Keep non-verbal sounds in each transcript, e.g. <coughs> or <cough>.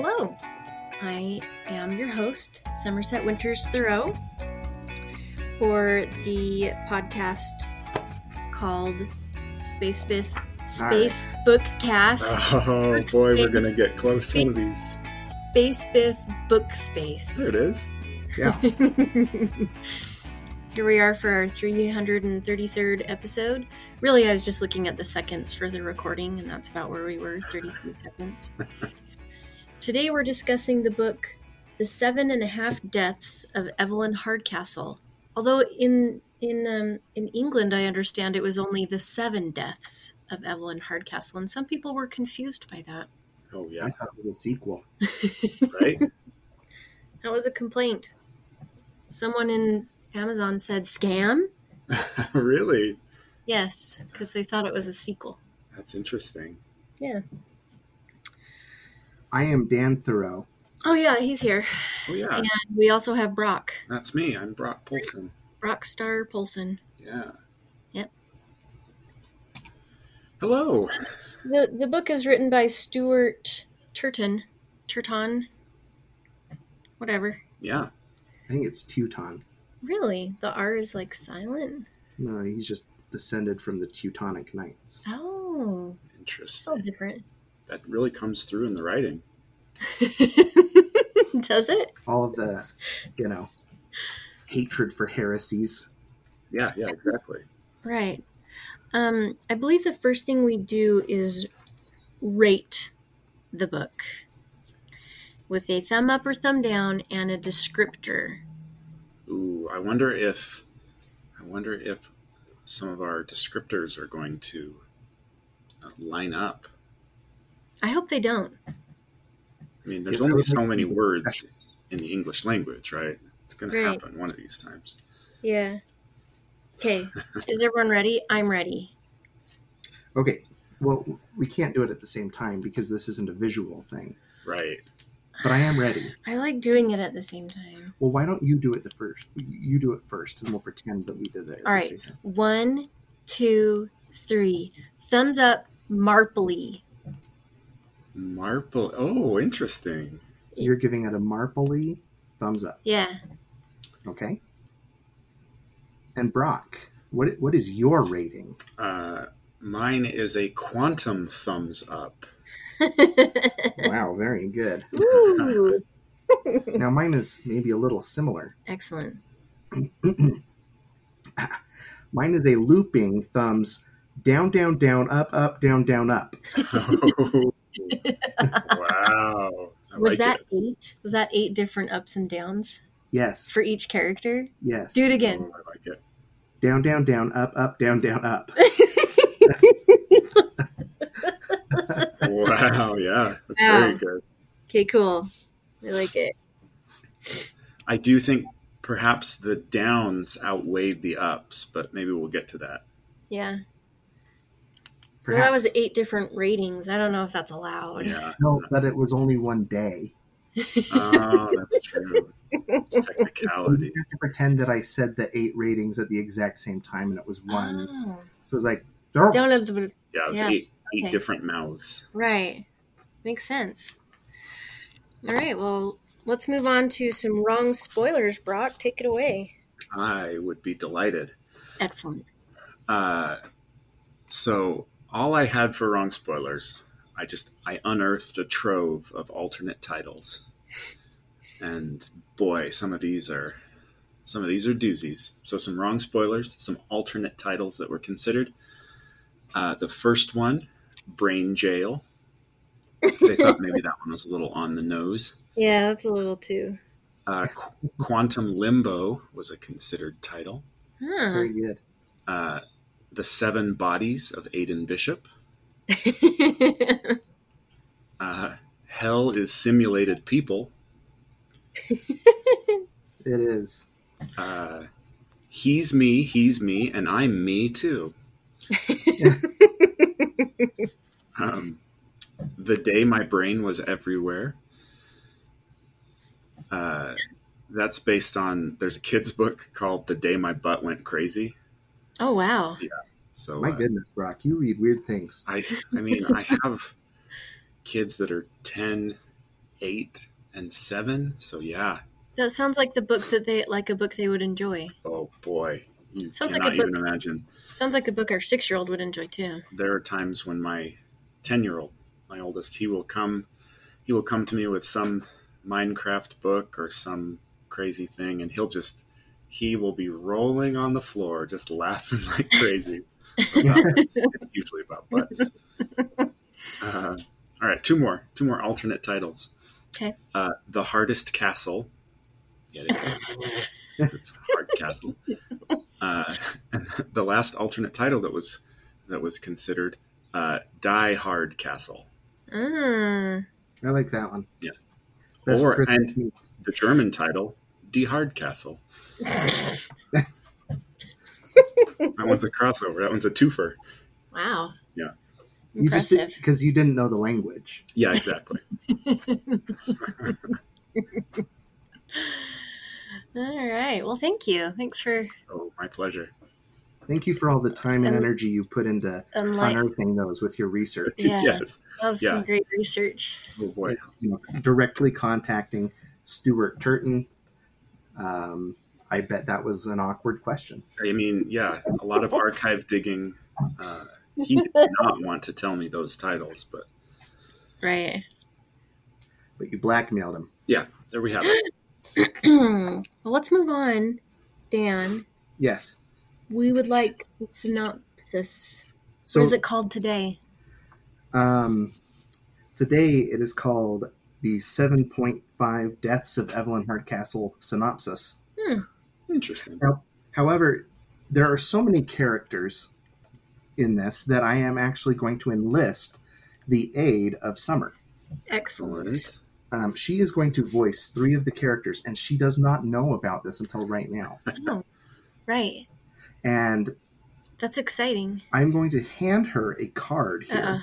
Hello, I am your host, Somerset Winters Thoreau, for the podcast called Space Biff Space Bookcast. <laughs> Oh boy, we're gonna get close one of these. Space Biff Book Space. There it is. Yeah. <laughs> Here we are for our 333rd episode. Really, I was just looking at the seconds for the recording, and that's about where we were 33 seconds. Today, we're discussing the book The Seven and a Half Deaths of Evelyn Hardcastle. Although in in um, in England, I understand it was only the seven deaths of Evelyn Hardcastle, and some people were confused by that. Oh I yeah. thought it was a sequel. <laughs> Right. That was a complaint. Someone in Amazon said scam. <laughs> really? Yes, because they thought it was a sequel. That's interesting. Yeah. I am Dan Thoreau. Oh yeah, he's here. Oh yeah. And we also have Brock, That's me. I'm Brock Polson. Brock Star Polson. Yeah. Yep. Hello. The the book is written by Stuart Turton. Turton. Whatever. Yeah. I think it's Teuton. Really? The R is like silent? No, he's just descended from the Teutonic Knights. Oh. Interesting. So different. That really comes through in the writing. <laughs> Does it? All of the, you know, hatred for heresies. Yeah. Yeah. Exactly. Right. Um, I believe the first thing we do is rate the book with a thumb up or thumb down and a descriptor. Ooh. I wonder if. I wonder if some of our descriptors are going to uh, line up. I hope they don't. I mean, there's Yes, only so many words in the English language, right? It's going to happen one of these times. Yeah. Okay. <laughs> is everyone ready? I'm ready. Okay, well, we can't do it at the same time because this isn't a visual thing. Right. But I am ready. I like doing it at the same time. Well, why don't you do it the first? You do it first, and we'll pretend that we did it. At All the right. same time. One, two, three. Thumbs up, Marpley. Marple. Oh, interesting. So you're giving it a marpley thumbs up, Yeah. okay? And Brock, what what is your rating? Uh, mine is a quantum thumbs up. <laughs> Wow, very good. Ooh. <laughs> Now mine is maybe a little similar. Excellent. <clears throat> Mine is a looping thumbs down, down, down, up, up, down, down, up. <laughs> <laughs> wow. I Was like that it. eight? Was that eight different ups and downs Yes, for each character? yes. Do it again. Oh, I like it. Down, down, down, up, up, down, down, up. <laughs> Wow. Yeah. That's Wow. very good. Okay, cool. I like it. I do think perhaps the downs outweighed the ups, but maybe we'll get to that. Yeah. So that was eight different ratings. I don't know if that's allowed. Yeah. No, but it was only one day. Oh, that's <laughs> true. You Technicality. have to pretend that I said the eight ratings at the exact same time, and it was one. Oh. So it was like, Down at the Yeah, it was Yeah. eight, eight Okay. different mouths. right. Makes sense. All right. Well, let's move on to some wrong spoilers. Brock, take it away. I would be delighted. Excellent. Uh, so all I had for wrong spoilers, I just I unearthed a trove of alternate titles, and boy, some of these are some of these are doozies. So some wrong spoilers, some alternate titles that were considered. Uh, the first one, Brain Jail. They thought <laughs> maybe that one was a little on the nose. Yeah, that's a little too. Uh, Qu- Quantum Limbo was a considered title. Huh. very good. Uh, the Seven Bodies of Aidan Bishop. <laughs> Uh, hell is simulated people. <laughs> It is. Uh, he's me, he's me, and I'm me too. <laughs> um, the day my brain was everywhere. Uh, that's based on there's a kid's book called "The Day My Butt Went Crazy." Oh wow. Yeah. So My uh, goodness, Brock, you read weird things. I, I mean, I have kids that are 10, eight and seven. So yeah. That sounds like the book that they like a book they would enjoy. Oh boy, you Sounds like a book- even imagine. Sounds like a book our six year old would enjoy too. There are times when my ten-year-old, my oldest, he will come, he will come to me with some Minecraft book or some crazy thing, and he'll just, he will be rolling on the floor, just laughing <laughs> like crazy. <laughs> It's, it's usually about butts. Uh, all right, two more, two more alternate titles. Okay. Uh, the hardest castle. Get it? <laughs> it's hard castle. Uh, and the last alternate title that was that was considered uh, Die Hard Castle. Mm. I like that one. Yeah. Best Or- and- The German title, Die Hard Castle. <laughs> That one's a crossover. That one's a twofer. wow. Yeah. you just Impressive. because you didn't know the language. Yeah, exactly. <laughs> All right. Well, thank you. Thanks for Oh, my pleasure. Thank you for all the time and And- energy you put into enlightening. unearthing those with your research. Yeah. yes. That was Yeah. some great research. Oh boy. You know, directly contacting Stuart Turton. Um, I bet that was an awkward question. I mean, yeah, a lot of <laughs> archive digging. Uh, he did <laughs> not want to tell me those titles, but Right. But you blackmailed him. yeah, there we have it. <clears throat> well, let's move on. Dan, Yes. we would like the synopsis. So what is it called today? Um, today it is called the 7.5 Deaths of Evelyn Hardcastle synopsis. Interesting. However, there are so many characters in this that I am actually going to enlist the aid of Summer. Excellent. Excellent. Um, she is going to voice three of the characters, and she does not know about this until right now. <laughs> Oh, right. And That's exciting. I'm going to hand her a card here. Uh-uh.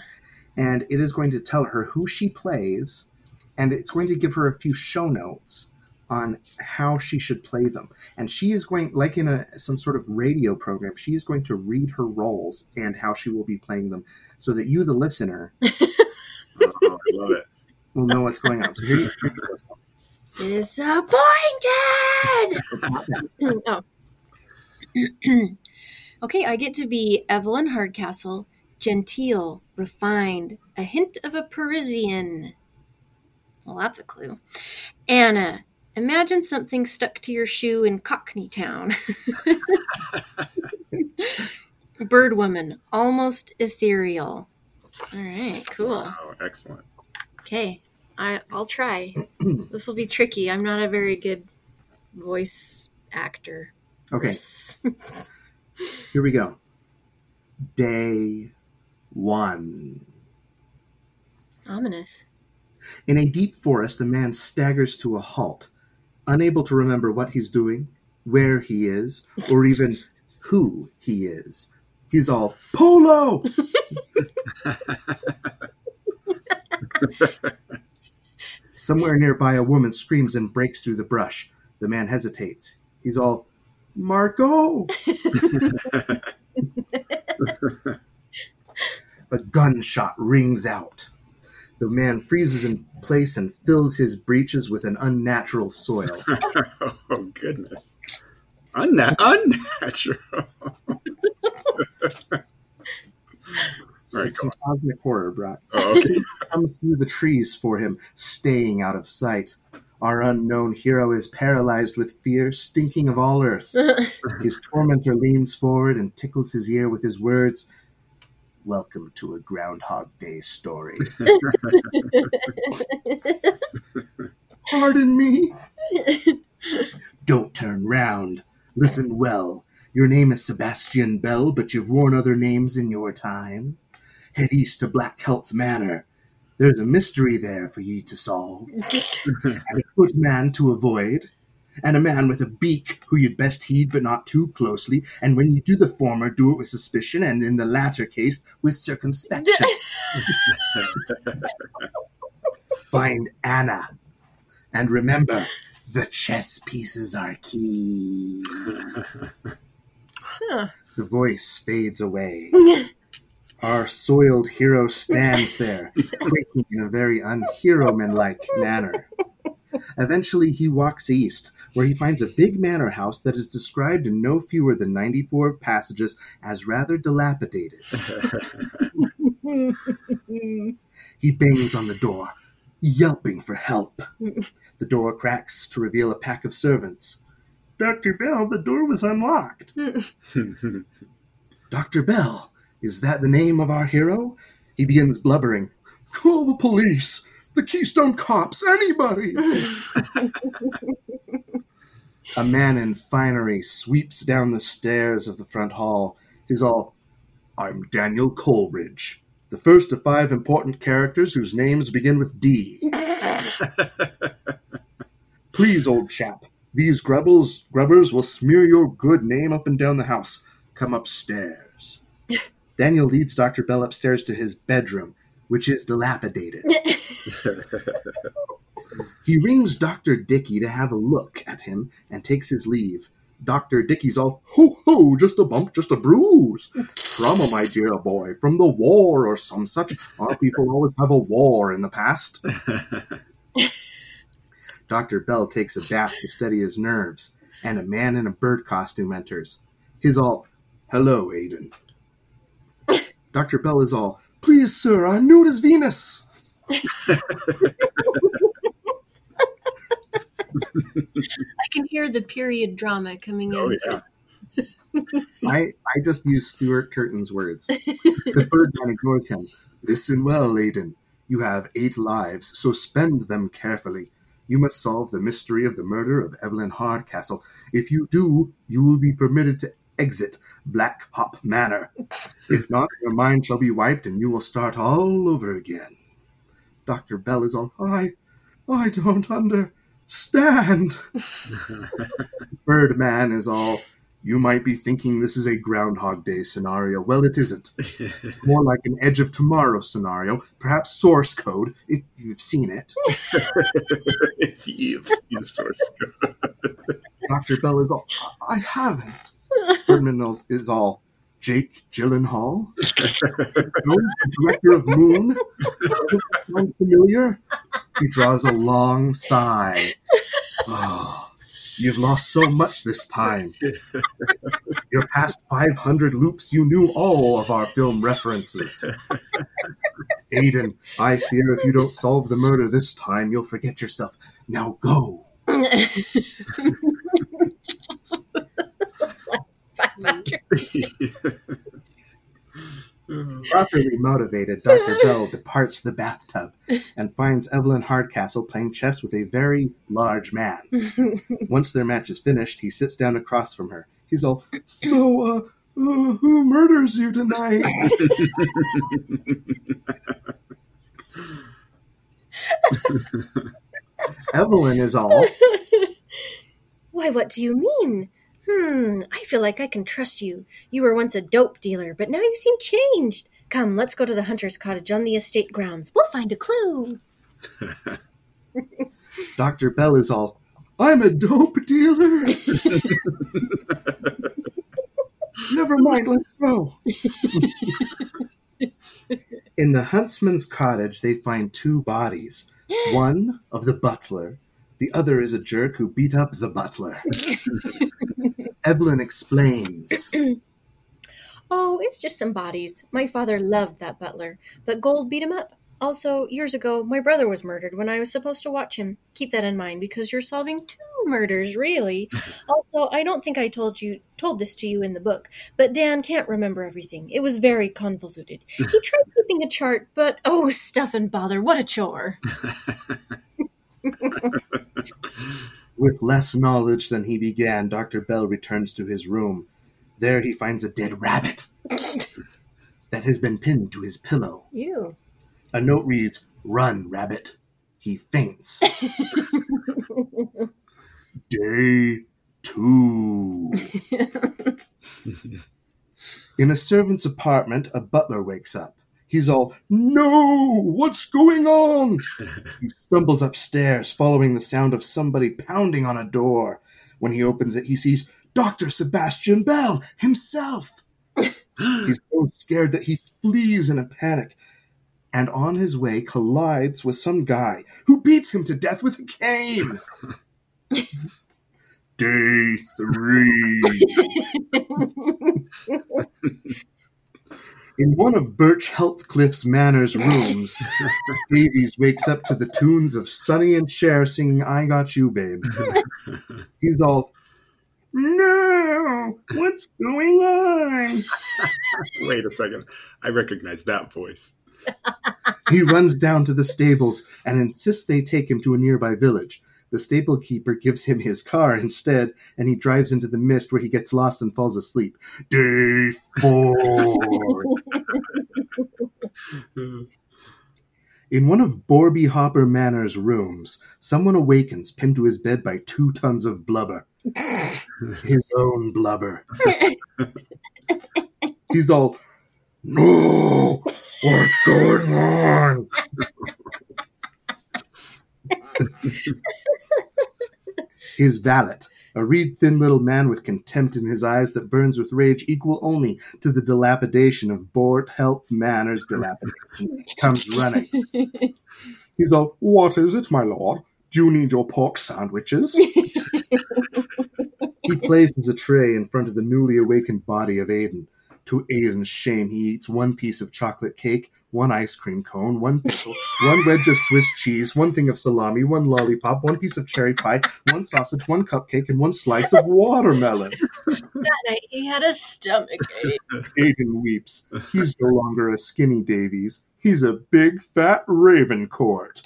and it is going to tell her who she plays and it's going to give her a few show notes on how she should play them and she is going like in a some sort of radio program she is going to read her roles and how she will be playing them so that you the listener <laughs> Oh, I love it. will know what's going on so here you Disappointed. <laughs> <clears throat> oh. <clears throat> okay, I get to be Evelyn Hardcastle, genteel, refined, a hint of a Parisian. Well, that's a clue. Anna, imagine something stuck to your shoe in Cockney Town. <laughs> Bird woman, almost ethereal. All right, cool. Wow, excellent. Okay, I I'll try. <clears throat> this will be tricky. I'm not a very good voice actor. okay <laughs> here we go day one Ominous. In a deep forest, a man staggers to a halt, unable to remember what he's doing, where he is, or even <laughs> who he is. He's all, Polo! <laughs> Somewhere nearby, a woman screams and breaks through the brush. The man hesitates. He's all, Marco! <laughs> a gunshot rings out. The man freezes in place and fills his breeches with an unnatural soil. <laughs> oh goodness. Unna- unnatural. <laughs> All right, It's some cosmic horror, Brock. on. Oh, okay. Comes through the trees for him, staying out of sight. Our unknown hero is paralyzed with fear, stinking of all earth. <laughs> His tormentor leans forward and tickles his ear with his words Welcome to a Groundhog Day story. <laughs> <laughs> Pardon me. Don't turn round. Listen well. Your name is Sebastian Bell, but you've worn other names in your time. Head east to Blackheath Manor. There's a mystery there for ye to solve, <laughs> and a good man to avoid, and a man with a beak who you'd best heed but not too closely. And when you do the former, do it with suspicion, and in the latter case, with circumspection. <laughs> Find Anna. And remember, the chess pieces are key. Huh. The voice fades away. <laughs> Our soiled hero stands there, <laughs> quaking in a very unhero like manner. Eventually, he walks east, where he finds a big manor house that is described in no fewer than 94 passages as rather dilapidated. <laughs> he bangs on the door, yelping for help. The door cracks to reveal a pack of servants. Dr. Bell, the door was unlocked. <laughs> Dr. Bell, is that the name of our hero? He begins blubbering. Call the police, the Keystone Cops, anybody! <laughs> a man in finery sweeps down the stairs of the front hall. He's all, I'm Daniel Coleridge, the first of five important characters whose names begin with D. <laughs> Please, old chap, these grubbles, grubbers will smear your good name up and down the house. Come upstairs. <laughs> Daniel leads Dr. Bell upstairs to his bedroom, which is dilapidated. He rings Dr. Dickey to have a look at him and takes his leave. Dr. Dickey's all, ho ho, just a bump, just a bruise. Trauma, my dear boy, from the war or some such. Our people always have a war in the past. <laughs> Dr. Bell takes a bath to steady his nerves, and a man in a bird costume enters. He's all, hello, Aiden. Dr. Bell is all, please, sir, I'm nude as Venus. I can hear the period drama coming oh, in. Oh, yeah. <laughs> I, I just use Stuart Curtin's words. The <laughs> birdman ignores him. Listen well, Aiden. You have eight lives, so spend them carefully. You must solve the mystery of the murder of Evelyn Hardcastle. If you do, you will be permitted to exit Black Hop Manor. If not, your mind shall be wiped and you will start all over again. Dr. Bell is all, I, I don't understand. <laughs> Birdman is all, you might be thinking this is a Groundhog Day scenario. Well, it isn't. <laughs> More like an Edge of Tomorrow scenario, perhaps source code, if you've seen it. if you've seen source code. Dr. Bell is all, I haven't. Birdman is, is all, Jake Gyllenhaal? <laughs> Director of Moon? Sound familiar? He draws a long sigh. Oh, you've lost so much this time. Your past 500 loops, you knew all of our film references. Aiden, I fear if you don't solve the murder this time, you'll forget yourself. Now go. <laughs> 500. Properly motivated, Dr. <laughs> Bell departs the bathtub and finds Evelyn Hardcastle playing chess with a very large man. <laughs> Once their match is finished, he sits down across from her. He's all, So, uh, uh who murders you tonight? <laughs> Evelyn is all, Why, what do you mean? Hmm, I feel like I can trust you. You were once a dope dealer, but now you seem changed. Come, let's go to the hunter's cottage on the estate grounds. We'll find a clue. <laughs> Dr. Bell is all, I'm a dope dealer. <laughs> Never mind, let's go. In the huntsman's cottage, they find two bodies <gasps> one of the butler, the other is a jerk who beat up the butler. <laughs> Evelyn explains. <clears throat> Oh, it's just some bodies. My father loved that butler, but Gold beat him up. Also, years ago, my brother was murdered when I was supposed to watch him. Keep that in mind because you're solving two murders, really. <laughs> also, I don't think I told you told this to you in the book, but Dan can't remember everything. It was very convoluted. He <laughs> tried keeping a chart, but oh, stuff and bother, what a chore. <laughs> With less knowledge than he began, Dr. Bell returns to his room. There he finds a dead rabbit <laughs> that has been pinned to his pillow. You. A note reads, Run, rabbit. He faints. <laughs> Day two. <laughs> In a servant's apartment, a butler wakes up. He's all, No! What's going on? <laughs> he stumbles upstairs, following the sound of somebody pounding on a door. When he opens it, he sees Dr. Sebastian Bell himself. <gasps> He's so scared that he flees in a panic and on his way collides with some guy who beats him to death with a cane. <laughs> Day three. <laughs> In one of Birch Heathcliff's Manor's rooms, <laughs> Davies wakes up to the tunes of Sonny and Cher singing I Got You, Babe. <laughs> He's all, No, what's going on? Wait a second. I recognize that voice. <laughs> He runs down to the stables and insists they take him to a nearby village. The stable keeper gives him his car instead, and he drives into the mist where he gets lost and falls asleep. Day four. In one of Borby Hopper Manor's rooms, someone awakens pinned to his bed by two tons of blubber. <laughs> His own blubber. <laughs> He's all, No! What's going on? <laughs> His valet, a reed thin little man with contempt in his eyes that burns with rage equal only to the dilapidation of Bort Health Manor's dilapidation, <laughs> comes running. He's all, What is it, my lord? Do you need your pork sandwiches? <laughs> he places a tray in front of the newly awakened body of Aiden. To Aiden's shame, he eats one piece of chocolate cake, one ice cream cone, one pickle, one wedge of Swiss cheese, one thing of salami, one lollipop, one piece of cherry pie, one sausage, one cupcake, and one slice of watermelon. that night he had a stomach ache. <laughs> Aiden weeps. He's no longer a skinny Davies. He's a big fat Ravencourt.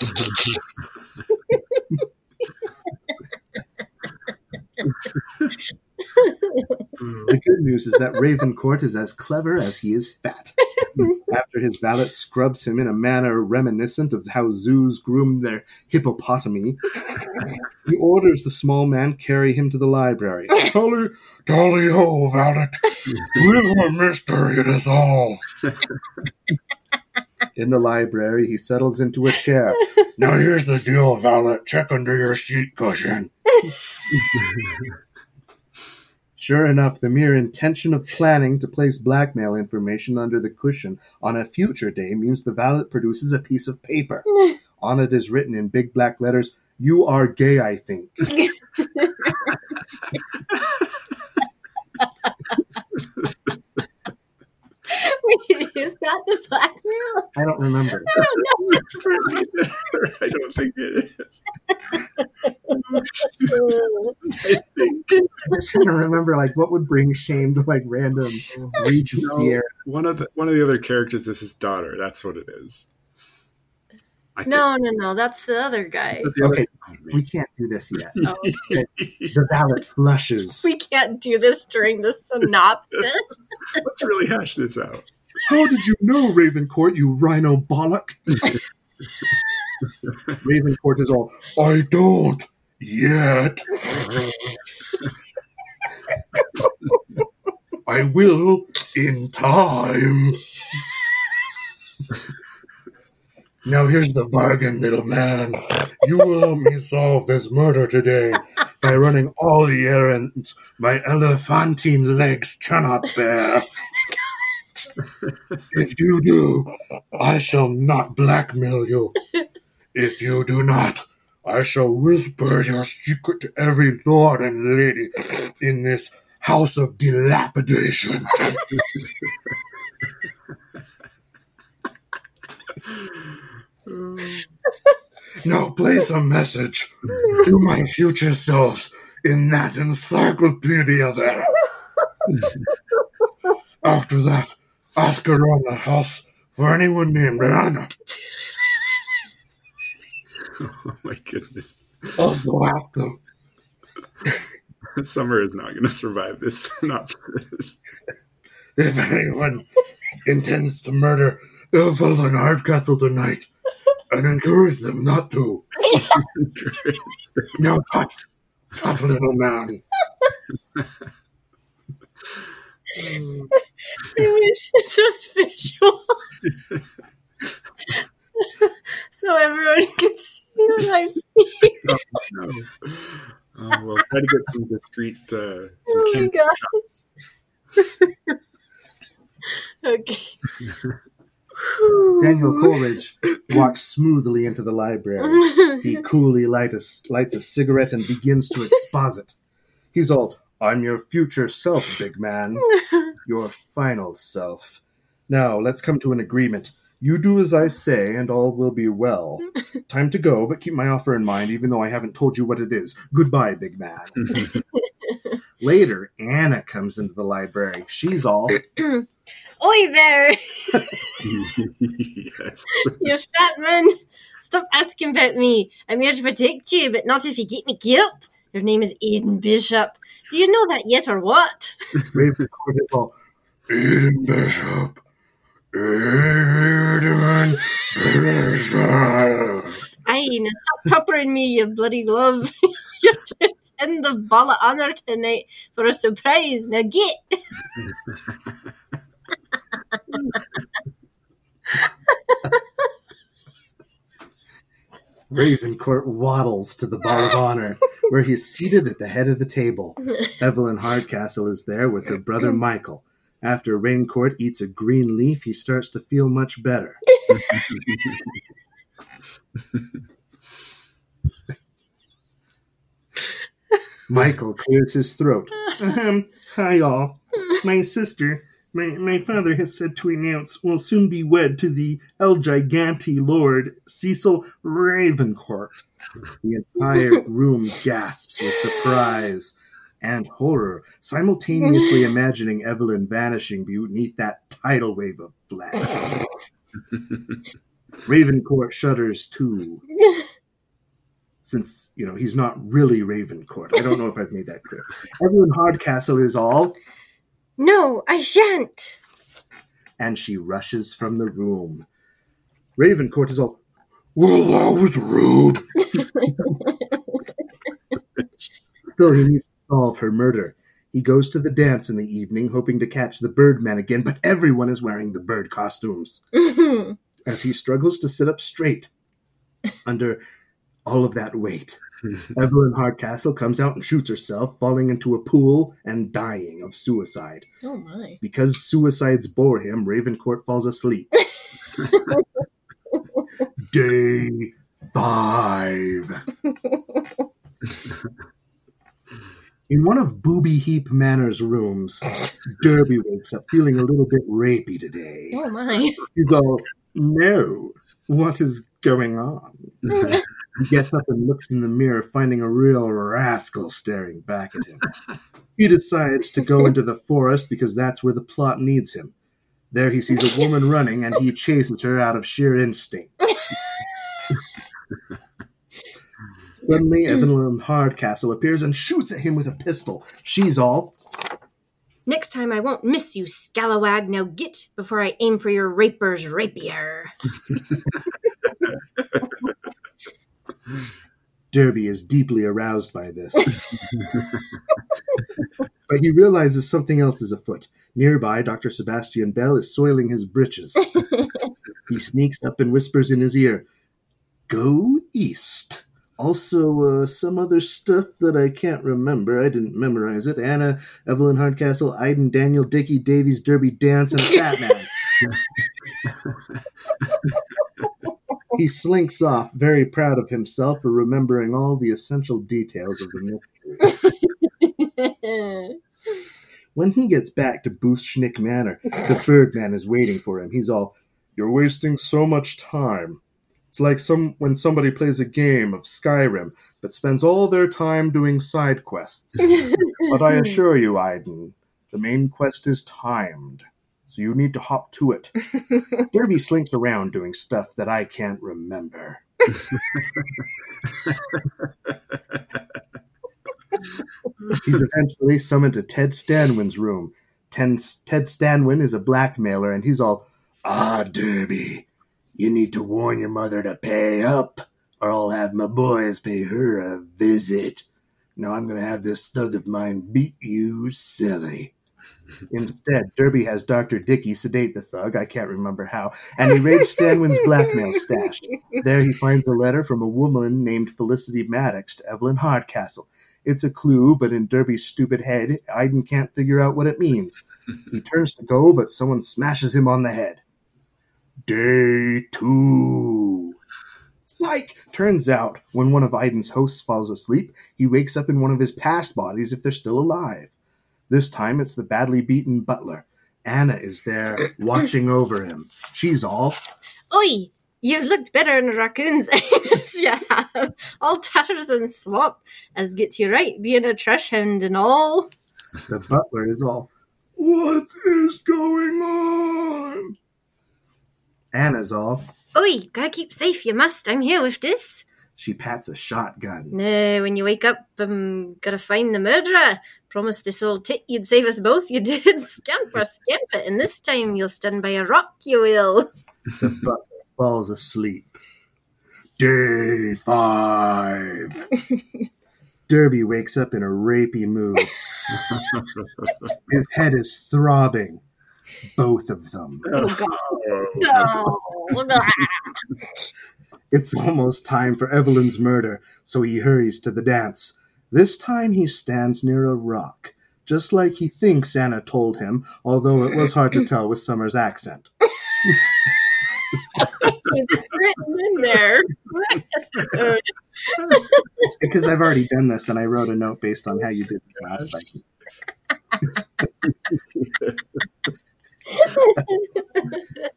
<laughs> Mm. The good news is that Ravencourt is as clever as he is fat. <laughs> After his valet scrubs him in a manner reminiscent of how zoos groom their hippopotami, he orders the small man carry him to the library. Tally, tally ho, valet! Little a mystery it is all. In the library, he settles into a chair. Now here's the deal, valet. Check under your seat cushion. <laughs> Sure enough, the mere intention of planning to place blackmail information under the cushion on a future day means the valet produces a piece of paper. <laughs> on it is written in big black letters, You are gay, I think. <laughs> <laughs> Wait, <laughs> is that the blackmail? I don't remember. <laughs> I don't know. <laughs> I don't think it is. I think. I'm just trying to remember, like, what would bring shame to, like, random Regency No, era. one of the one of the other characters is his daughter. That's what it is. No, no, no. That's the other guy. the Okay, oh, We can't do this yet. Oh, The ballot flushes. we can't do this during the synopsis. Let's really hash this out. How did you know, Ravencourt, you rhino bollock? Ravencourt is all, I don't yet. <laughs> I will in time. Now here's the bargain, little man. You will help me solve this murder today by running all the errands my elephantine legs cannot bear. If you do, I shall not blackmail you. If you do not, I shall whisper your secret to every lord and lady in this house of dilapidation. Now place a message to my future selves in that encyclopedia there. After that, ask around the house for anyone named Anna. <laughs> Oh my goodness. Also ask them <laughs> Summer is not going to survive this <laughs> synopsis. if anyone intends to murder Ilfil and Hardcastle tonight, and encourage them not to. Now, tut, tut, little man. I wish this was visual. so everyone <laughs> can see what I'm seeing. <laughs> no. Uh, we'll try to get some discreet, uh, some Oh my camera shots. <laughs> Okay. Daniel Coleridge walks smoothly into the library. He coolly light a, lights a cigarette and begins to exposit. He's all, I'm your future self, big man. <laughs> Your final self. Now, let's come to an agreement. You do as I say, and all will be well. <laughs> Time to go, but keep my offer in mind, even though I haven't told you what it is. Goodbye, big man. <laughs> Later, Anna comes into the library. She's all, <clears throat> Oi there, yes. you fat man. Stop asking about me. I'm here to protect you, but not if you get me killed. Your name is Aiden Bishop. Do you know that yet or what? <laughs> Ravencourt is all, Eden Bishop. Eden Bishop. Aye, now stop tuppering me, you bloody glove. <laughs> You're in the ball of honor tonight for a surprise. Now get. <laughs> Ravencourt waddles to the bar of honor, where he's seated at the head of the table. <laughs> Evelyn Hardcastle is there with her brother Michael. After Ravencourt eats a green leaf, he starts to feel much better. <laughs> Michael clears his throat. Um, hi all. <laughs> My sister, my, my father has said to announce, will soon be wed to the El Gigante Lord Cecil Ravencourt. The entire <laughs> room gasps with surprise and horror, simultaneously <laughs> imagining Evelyn vanishing beneath that tidal wave of flesh. <laughs> Ravencourt shudders too, since, you know, he's not really Ravencourt. I don't know if I've made that clear. Evelyn Hardcastle is all, No, I shan't. and she rushes from the room. Ravencourt is all, Well, that was rude. <laughs> Still, he needs to solve her murder. He goes to the dance in the evening, hoping to catch the Birdman again, but everyone is wearing the bird costumes. Mm-hmm. As he struggles to sit up straight under all of that weight, <laughs> Evelyn Hardcastle comes out and shoots herself, falling into a pool and dying of suicide. oh my. Because suicides bore him, Ravencourt falls asleep. <laughs> Day five. <laughs> In one of Booby Heap Manor's rooms, Derby wakes up feeling a little bit rapey today. Oh my. You go, no, what is going on? He gets up and looks in the mirror, finding a real rascal staring back at him. He decides to go into the forest because that's where the plot needs him. There he sees a woman running and he chases her out of sheer instinct. Suddenly, Evelyn Hardcastle appears and shoots at him with a pistol. She's all, Next time I won't miss you, scalawag. Now get before I aim for your raper's rapier. <laughs> Derby is deeply aroused by this. but he realizes something else is afoot. Nearby, Dr. Sebastian Bell is soiling his breeches. he sneaks up and whispers in his ear, Go east. Also, uh, some other stuff that I can't remember. I didn't memorize it. Anna, Evelyn Hardcastle, Iden, Daniel, Dickey, Davies, Derby, Dance, and Batman. <laughs> he slinks off, very proud of himself for remembering all the essential details of the mystery. <laughs> When he gets back to Booth Schnick Manor, the Birdman is waiting for him. He's all, You're wasting so much time. It's like some when somebody plays a game of Skyrim, but spends all their time doing side quests. <laughs> but I assure you, Iden, the main quest is timed, so you need to hop to it. <laughs> Derby slinks around doing stuff that I can't remember. He's eventually summoned to Ted Stanwin's room. Ten, Ted Stanwin is a blackmailer, and he's all, Ah, Derby, you need to warn your mother to pay up, or I'll have my boys pay her a visit. Now I'm going to have this thug of mine beat you silly. Instead, Derby has Dr. Dickey sedate the thug, I can't remember how, and he raids Stanwin's blackmail stash. There he finds a letter from a woman named Felicity Maddox to Evelyn Hardcastle. It's a clue, but in Derby's stupid head, Aiden can't figure out what it means. He <laughs> turns to go, but someone smashes him on the head. Day two. Psych! Turns out, when one of Aiden's hosts falls asleep, he wakes up in one of his past bodies if they're still alive. This time it's the badly beaten butler. Anna is there <coughs> watching over him. She's all, Oi! You've looked better in raccoons <laughs> as you have. All tatters and slop, as gets you right, being a trash hound and all. the butler is all, What is going on? Anna's all, Oi! Gotta keep safe, you must. I'm here with this. she pats a shotgun. No, when you wake up, I'm gotta find the murderer. Promised this old tit you'd save us both. You did. <laughs> Scamper, scamp it, and this time you'll stand by a rock, you will. <laughs> The butler falls asleep. Day five. <laughs> Derby wakes up in a rapey mood. His head is throbbing. Both of them. Oh, God. Oh, no. It's almost time for Evelyn's murder, so he hurries to the dance. This time he stands near a rock, just like he thinks Anna told him, although it was hard to tell with Summer's accent. <laughs> it's written in there. It's because I've already done this and I wrote a note based on how you did it last cycle. <laughs>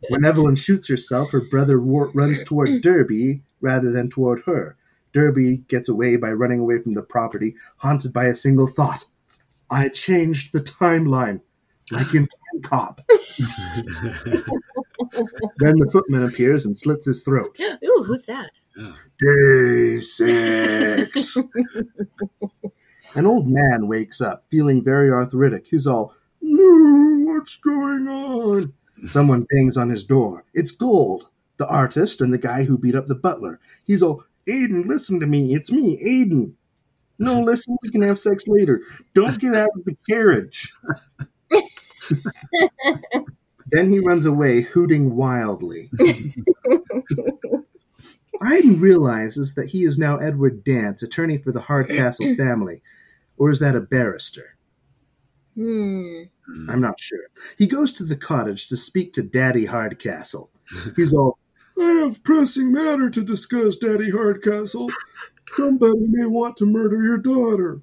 When Evelyn shoots herself, her brother runs toward Derby rather than toward her. Derby gets away by running away from the property, haunted by a single thought. I changed the timeline, like in Time Cop. <laughs> then the footman appears and slits his throat. <gasps> Ooh, who's that? Day six. An old man wakes up, feeling very arthritic. He's all, No, what's going on? Someone bangs on his door. It's Gold, the artist and the guy who beat up the butler. He's all, Aiden, listen to me. It's me, Aiden. No, <laughs> listen, we can have sex later. Don't get out of the carriage. <laughs> Then he runs away, hooting wildly. <laughs> Aiden realizes that he is now Edward Dance, attorney for the Hardcastle <clears throat> family. Or is that a barrister? Hmm. I'm not sure. He goes to the cottage to speak to Daddy Hardcastle. He's all, I have pressing matter to discuss, Daddy Hardcastle. Somebody may want to murder your daughter.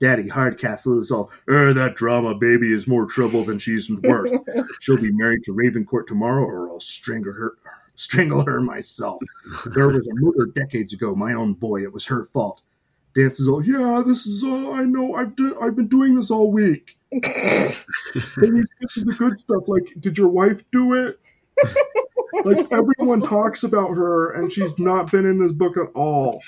Daddy Hardcastle is all, er, that drama baby is more trouble than she's worth. <laughs> She'll be married to Ravencourt tomorrow, or I'll strangle her, strangle her myself. There was a murder decades ago. My own boy. It was her fault. Dance is all, yeah, this is all I know. I've do, I've been doing this all week. <laughs> Then you get to the good stuff. Like, did your wife do it? Like <laughs> everyone talks about her, and she's not been in this book at all.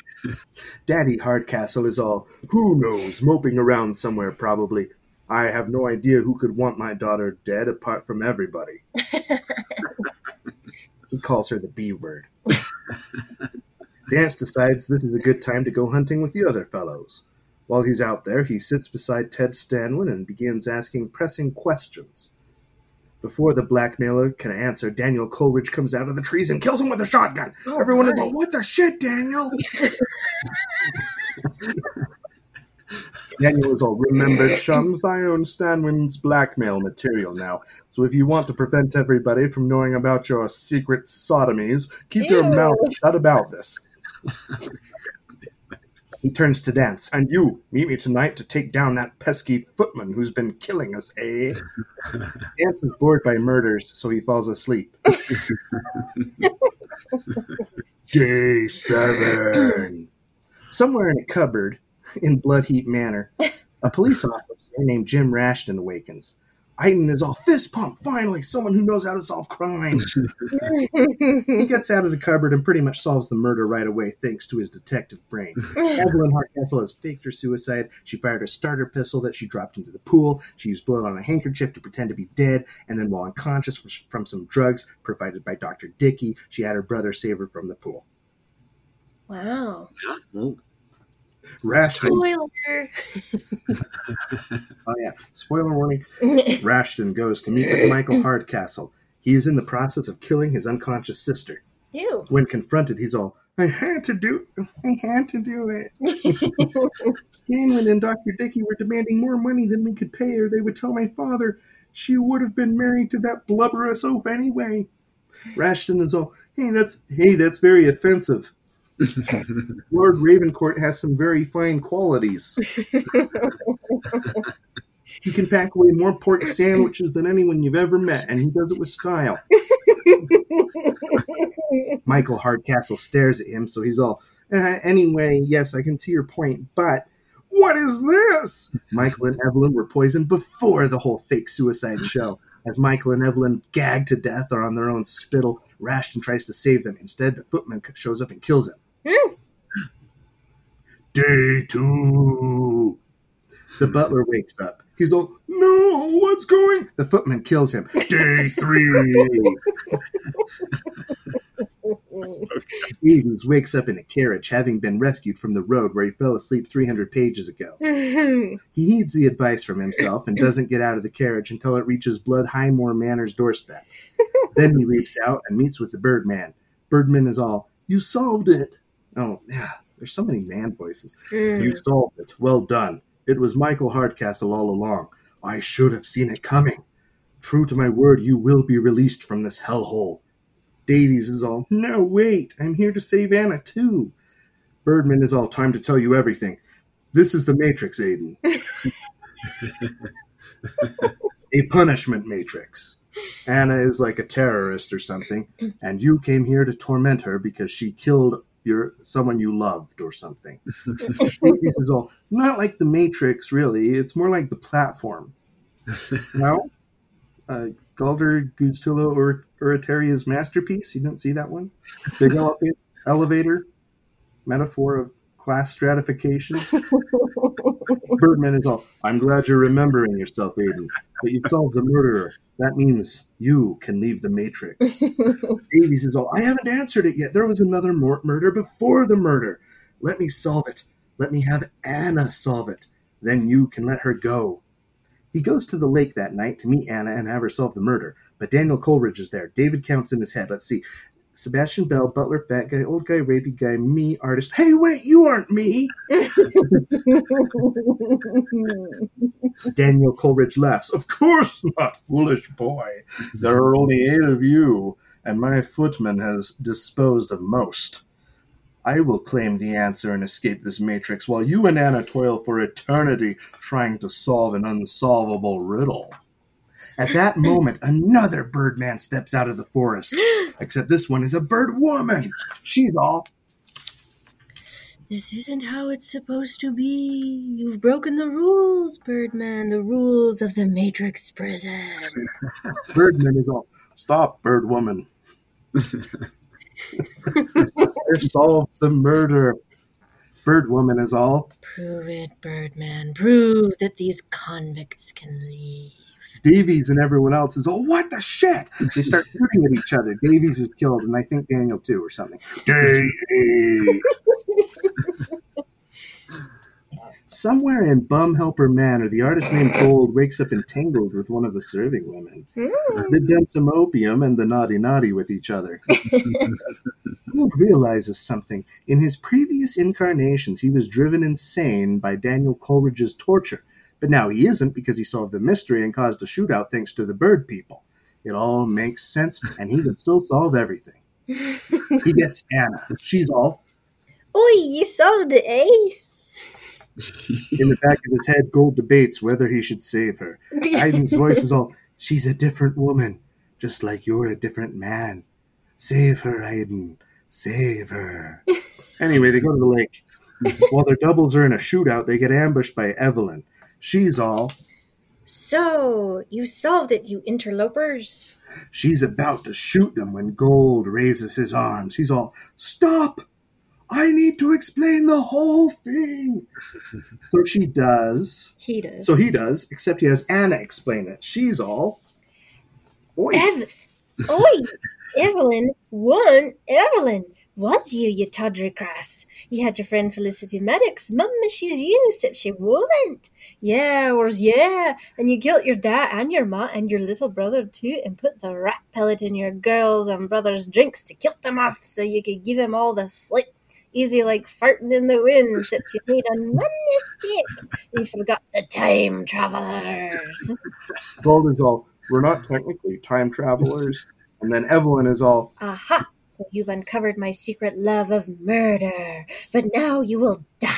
Daddy Hardcastle is all, who knows, moping around somewhere probably. I have no idea who could want my daughter dead apart from everybody. <laughs> he calls her the B word. Dance decides this is a good time to go hunting with the other fellows. While he's out there, he sits beside Ted Stanwin and begins asking pressing questions. Before the blackmailer can answer, Daniel Coleridge comes out of the trees and kills him with a shotgun. Oh, Everyone is my. like, What the shit, Daniel? <laughs> Daniel is all, Remember, chums, I own Stanwin's blackmail material now. So if you want to prevent everybody from knowing about your secret sodomies, keep your mouth shut about this. <laughs> He turns to Dance. And you, meet me tonight to take down that pesky footman who's been killing us, eh? <laughs> Dance is bored by murders, so he falls asleep. <laughs> Day seven. Somewhere in a cupboard, in Bloodheap Manor, a police officer named Jim Rashton awakens. Aiden is all fist pump. Finally, someone who knows how to solve crimes. <laughs> he gets out of the cupboard and pretty much solves the murder right away, thanks to his detective brain. <laughs> Evelyn Hardcastle has faked her suicide. She fired a starter pistol that she dropped into the pool. She used blood on a handkerchief to pretend to be dead, and then, while unconscious from some drugs provided by Dr. Dickey, she had her brother save her from the pool. Wow. Rashton, Spoiler. <laughs> oh yeah, spoiler warning. <laughs> Rashton goes to meet with Michael Hardcastle. He is in the process of killing his unconscious sister. Ew. When confronted, he's all, I had to do I had to do it. <laughs> Scanlan and Dr. Dickey were demanding more money than we could pay, or they would tell my father she would have been married to that blubberous oaf anyway. Rashton is all, hey, that's hey, that's very offensive. <laughs> Lord Ravencourt has some very fine qualities. <laughs> he can pack away more pork sandwiches than anyone you've ever met, and he does it with style. <laughs> Michael Hardcastle stares at him, so he's all, uh, anyway, yes, I can see your point, but what is this? Michael and Evelyn were poisoned before the whole fake suicide show. As Michael and Evelyn, gagged to death, are on their own spittle, Rashton tries to save them. Instead, the footman shows up and kills him. Hmm. Day two. The butler wakes up. He's all, no, what's going? The footman kills him. Day three. <laughs> Evans wakes up in a carriage, having been rescued from the road where he fell asleep 300 pages ago. <laughs> He heeds the advice from himself and doesn't get out of the carriage until it reaches Blood Highmore Manor's doorstep. then he leaps out and meets with the Birdman. Birdman is all, You solved it. Oh, yeah, there's so many man voices. Mm. You solved it. Well done. It was Michael Hardcastle all along. I should have seen it coming. True to my word, you will be released from this hellhole. Davies is all, No, wait, I'm here to save Anna too. Birdman is all time to tell you everything. This is the Matrix, Aiden. <laughs> a punishment matrix. Anna is like a terrorist or something, and you came here to torment her because she killed your someone you loved or something. <laughs> Davies is all Not like the Matrix, really. It's more like the platform. <laughs> no? Uh, Galder Guztilo or Uritaria's masterpiece. You didn't see that one? Big ele- elevator, metaphor of class stratification. Birdman is all, I'm glad you're remembering yourself, Aiden, but you've solved the murderer. That means you can leave the Matrix. Davies is all, I haven't answered it yet. There was another mur- murder before the murder. Let me solve it. Let me have Anna solve it. Then you can let her go. He goes to the lake that night to meet Anna and have her solve the murder, but Daniel Coleridge is there. David counts in his head. Let's see. Sebastian Bell, Butler, Fat Guy, Old Guy, Rapey Guy, me, Artist. Hey, wait, you aren't me! <laughs> Daniel Coleridge laughs. Of course not, foolish boy. There are only eight of you, and my footman has disposed of most. I will claim the answer and escape this matrix while you and Anna toil for eternity trying to solve an unsolvable riddle. At that moment, another Birdman steps out of the forest. <gasps> Except this one is a bird woman. She's all, This isn't how it's supposed to be. You've broken the rules, Birdman, the rules of the Matrix prison. <laughs> Birdman is all, stop, bird woman. <laughs> I've solved the murder. Bird woman is all. Prove it, Birdman. Prove that these convicts can leave. Davies and everyone else is oh, what the shit? They start shooting at each other. Davies is killed, and I think Daniel too, or something. Day eight. Somewhere in Bum Helper Manor, the artist named Gold wakes up entangled with one of the serving women. They've done some opium and the naughty naughty with each other. <laughs> Gold realizes something. In his previous incarnations, he was driven insane by Daniel Coleridge's torture. But now he isn't because he solved the mystery and caused a shootout thanks to the bird people. It all makes sense, and he can still solve everything. He gets Anna. She's all Oi, you solved it, eh? in the back of his head. Gold debates whether he should save her. Aiden's voice is all, She's a different woman, just like you're a different man. Save her, Aiden. Save her. anyway, they go to the lake. While their doubles are in a shootout, they get ambushed by Evelyn. She's all, So, you solved it, you interlopers. She's about to shoot them when Gold raises his arms. He's all, Stop! I need to explain the whole thing. <laughs> so she does. He does. So he does, except he has Anna explain it. She's all, Oi. Ev- Oi, Evelyn, one, Evelyn. Was you, you tawdry crass? You had your friend Felicity Maddox. Mumma, she's you, except she won't. Yeah, where's yeah? And you killed your dad and your ma and your little brother too, and put the rat pellet in your girls' and brothers' drinks to kill them off, so you could give them all the slip. Easy like farting in the wind, except you made a one mistake. You forgot the time travelers. Gold is all, we're not technically time travelers. And then Evelyn is all, Aha! So you've uncovered my secret love of murder, but now you will die.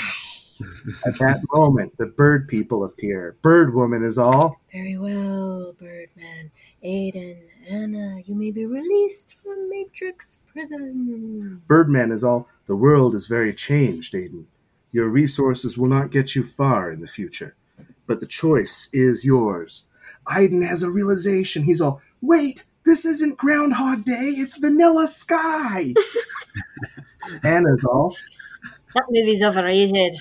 <laughs> at that moment, the bird people appear. Bird woman is all, Very well, Birdman. Aiden, Anna, you may be released from Matrix prison. Birdman is all, the world is very changed, Aiden. Your resources will not get you far in the future, but the choice is yours. Aiden has a realization. He's all, wait, this isn't Groundhog Day, it's Vanilla Sky. <laughs> Anna's all, That movie's overrated.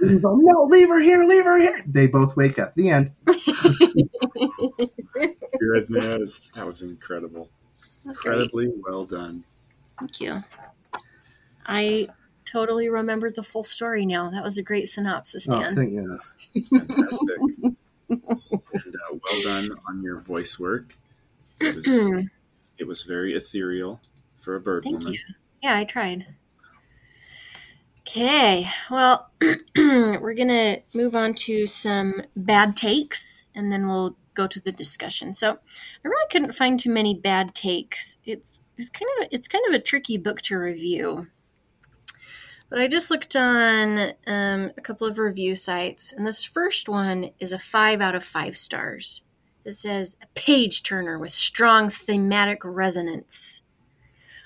Aiden's all, no, leave her here, leave her here. They both wake up. The end. <laughs> Goodness, that was incredible. That's great. Incredibly well done. Thank you. I totally remembered the full story now. That was a great synopsis, Oh, thank goodness. It's fantastic. <laughs> and uh, well done on your voice work. It was, <clears throat> it was very ethereal for a bird Thank woman. you. Yeah, I tried. Okay, well, <clears throat> we're going to move on to some bad takes and then we'll go to the discussion. So, I really couldn't find too many bad takes. It's it's kind of a, it's kind of a tricky book to review. But I just looked on um, a couple of review sites, and this first one is a five out of five stars. It says a page turner with strong thematic resonance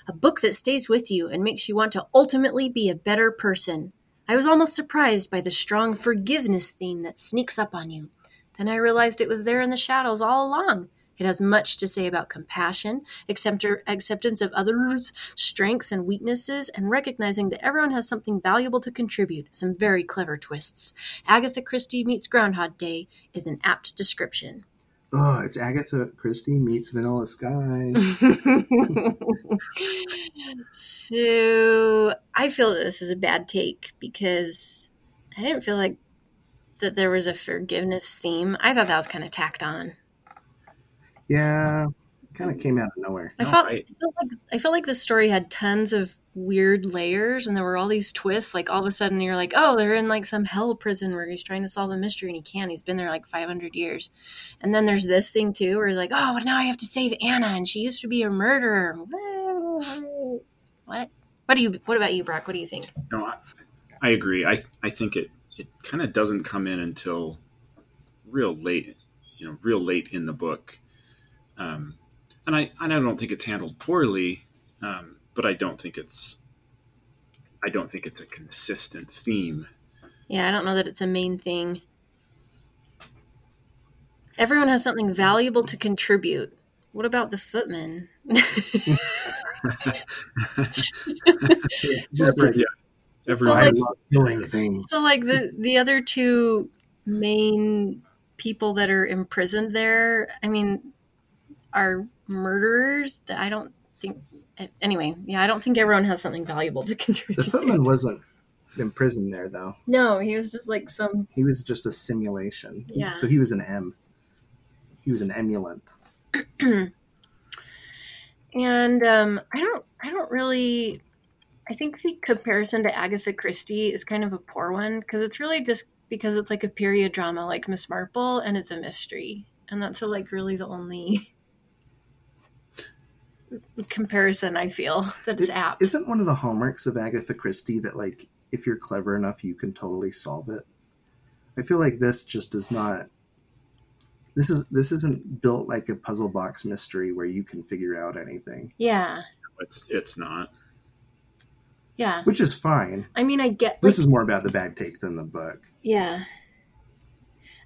a book that stays with you and makes you want to ultimately be a better person. I was almost surprised by the strong forgiveness theme that sneaks up on you. Then I realized it was there in the shadows all along. It has much to say about compassion, acceptance of others' strengths and weaknesses, and recognizing that everyone has something valuable to contribute. Some very clever twists. Agatha Christie meets Groundhog Day is an apt description. Oh, it's Agatha Christie meets Vanilla Sky. <laughs> so I feel that this is a bad take because I didn't feel like that there was a forgiveness theme. I thought that was kind of tacked on. Yeah, kind of came out of nowhere. I No, felt I- I, felt like I felt like the story had tons of weird layers and there were all these twists like all of a sudden you're like oh they're in like some hell prison where he's trying to solve a mystery and he can't. He's been there like 500 years. And then there's this thing too where he's like oh now i have to save anna and she used to be a murderer. What? What do you what about you brock? What do you think? No, I, I agree. I I think it it kind of doesn't come in until real late, you know, real late in the book. Um, and I and I don't think it's handled poorly, um, but I don't think it's I don't think it's a consistent theme. yeah i don't know that it's a main thing everyone has something valuable to contribute what about the footman <laughs> Just Every- like, yeah, every I like- love things. So like the the other two main people that are imprisoned there, I mean, are murderers. That I don't think. Anyway, yeah, I don't think everyone has something valuable to <laughs> contribute. the footman wasn't imprisoned there, though. no, he was just like some. He was just a simulation. Yeah. So he was an M. He was an emulant. <clears throat> And um, I don't. I don't really. I think the comparison to Agatha Christie is kind of a poor one because it's really just because it's like a period drama like Miss Marple and it's a mystery. And that's a, like really the only comparison I feel that is It- apt. Isn't one of the hallmarks of Agatha Christie that, like, if you're clever enough, you can totally solve it? I feel like this just does not. This is this isn't built like a puzzle box mystery where you can figure out anything, Yeah. it's it's not. Yeah. which is fine. I mean, I get like, This is more about the bad take than the book. yeah.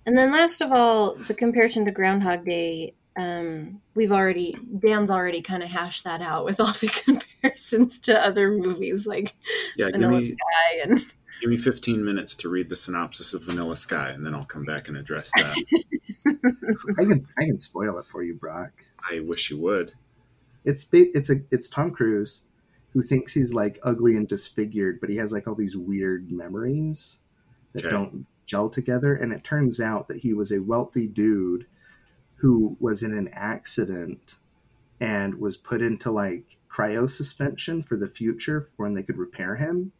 And then last of all, the comparison to Groundhog Day, um, we've already Dan's already kind of hashed that out with all the <laughs> comparisons to other movies like Yeah, give Vanilla me Sky and give me 15 minutes to read the synopsis of Vanilla Sky, and then I'll come back and address that. <laughs> I can I can spoil it for you, Brock. I wish you would. It's it's a it's Tom Cruise, who thinks he's like ugly and disfigured, but he has like all these weird memories that Okay. don't gel together. And it turns out that he was a wealthy dude who was in an accident and was put into like cryo suspension for the future for when they could repair him.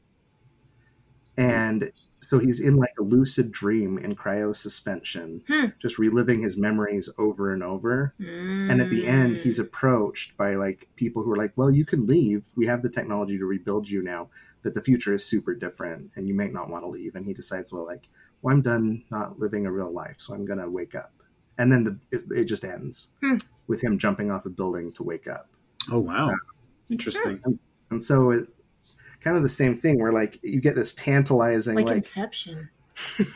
And so he's in like a lucid dream in cryo suspension, Hmm. just reliving his memories over and over. And at the end, he's approached by like people who are like, "Well, you can leave. We have the technology to rebuild you now, but the future is super different, and you may not want to leave." And he decides, "Well, like, well, I'm done not living a real life, so I'm gonna wake up." And then the it, it just ends Hmm. with him jumping off a building to wake up. Oh wow, interesting. And so it kind of the same thing where like you get this tantalizing like, like Inception.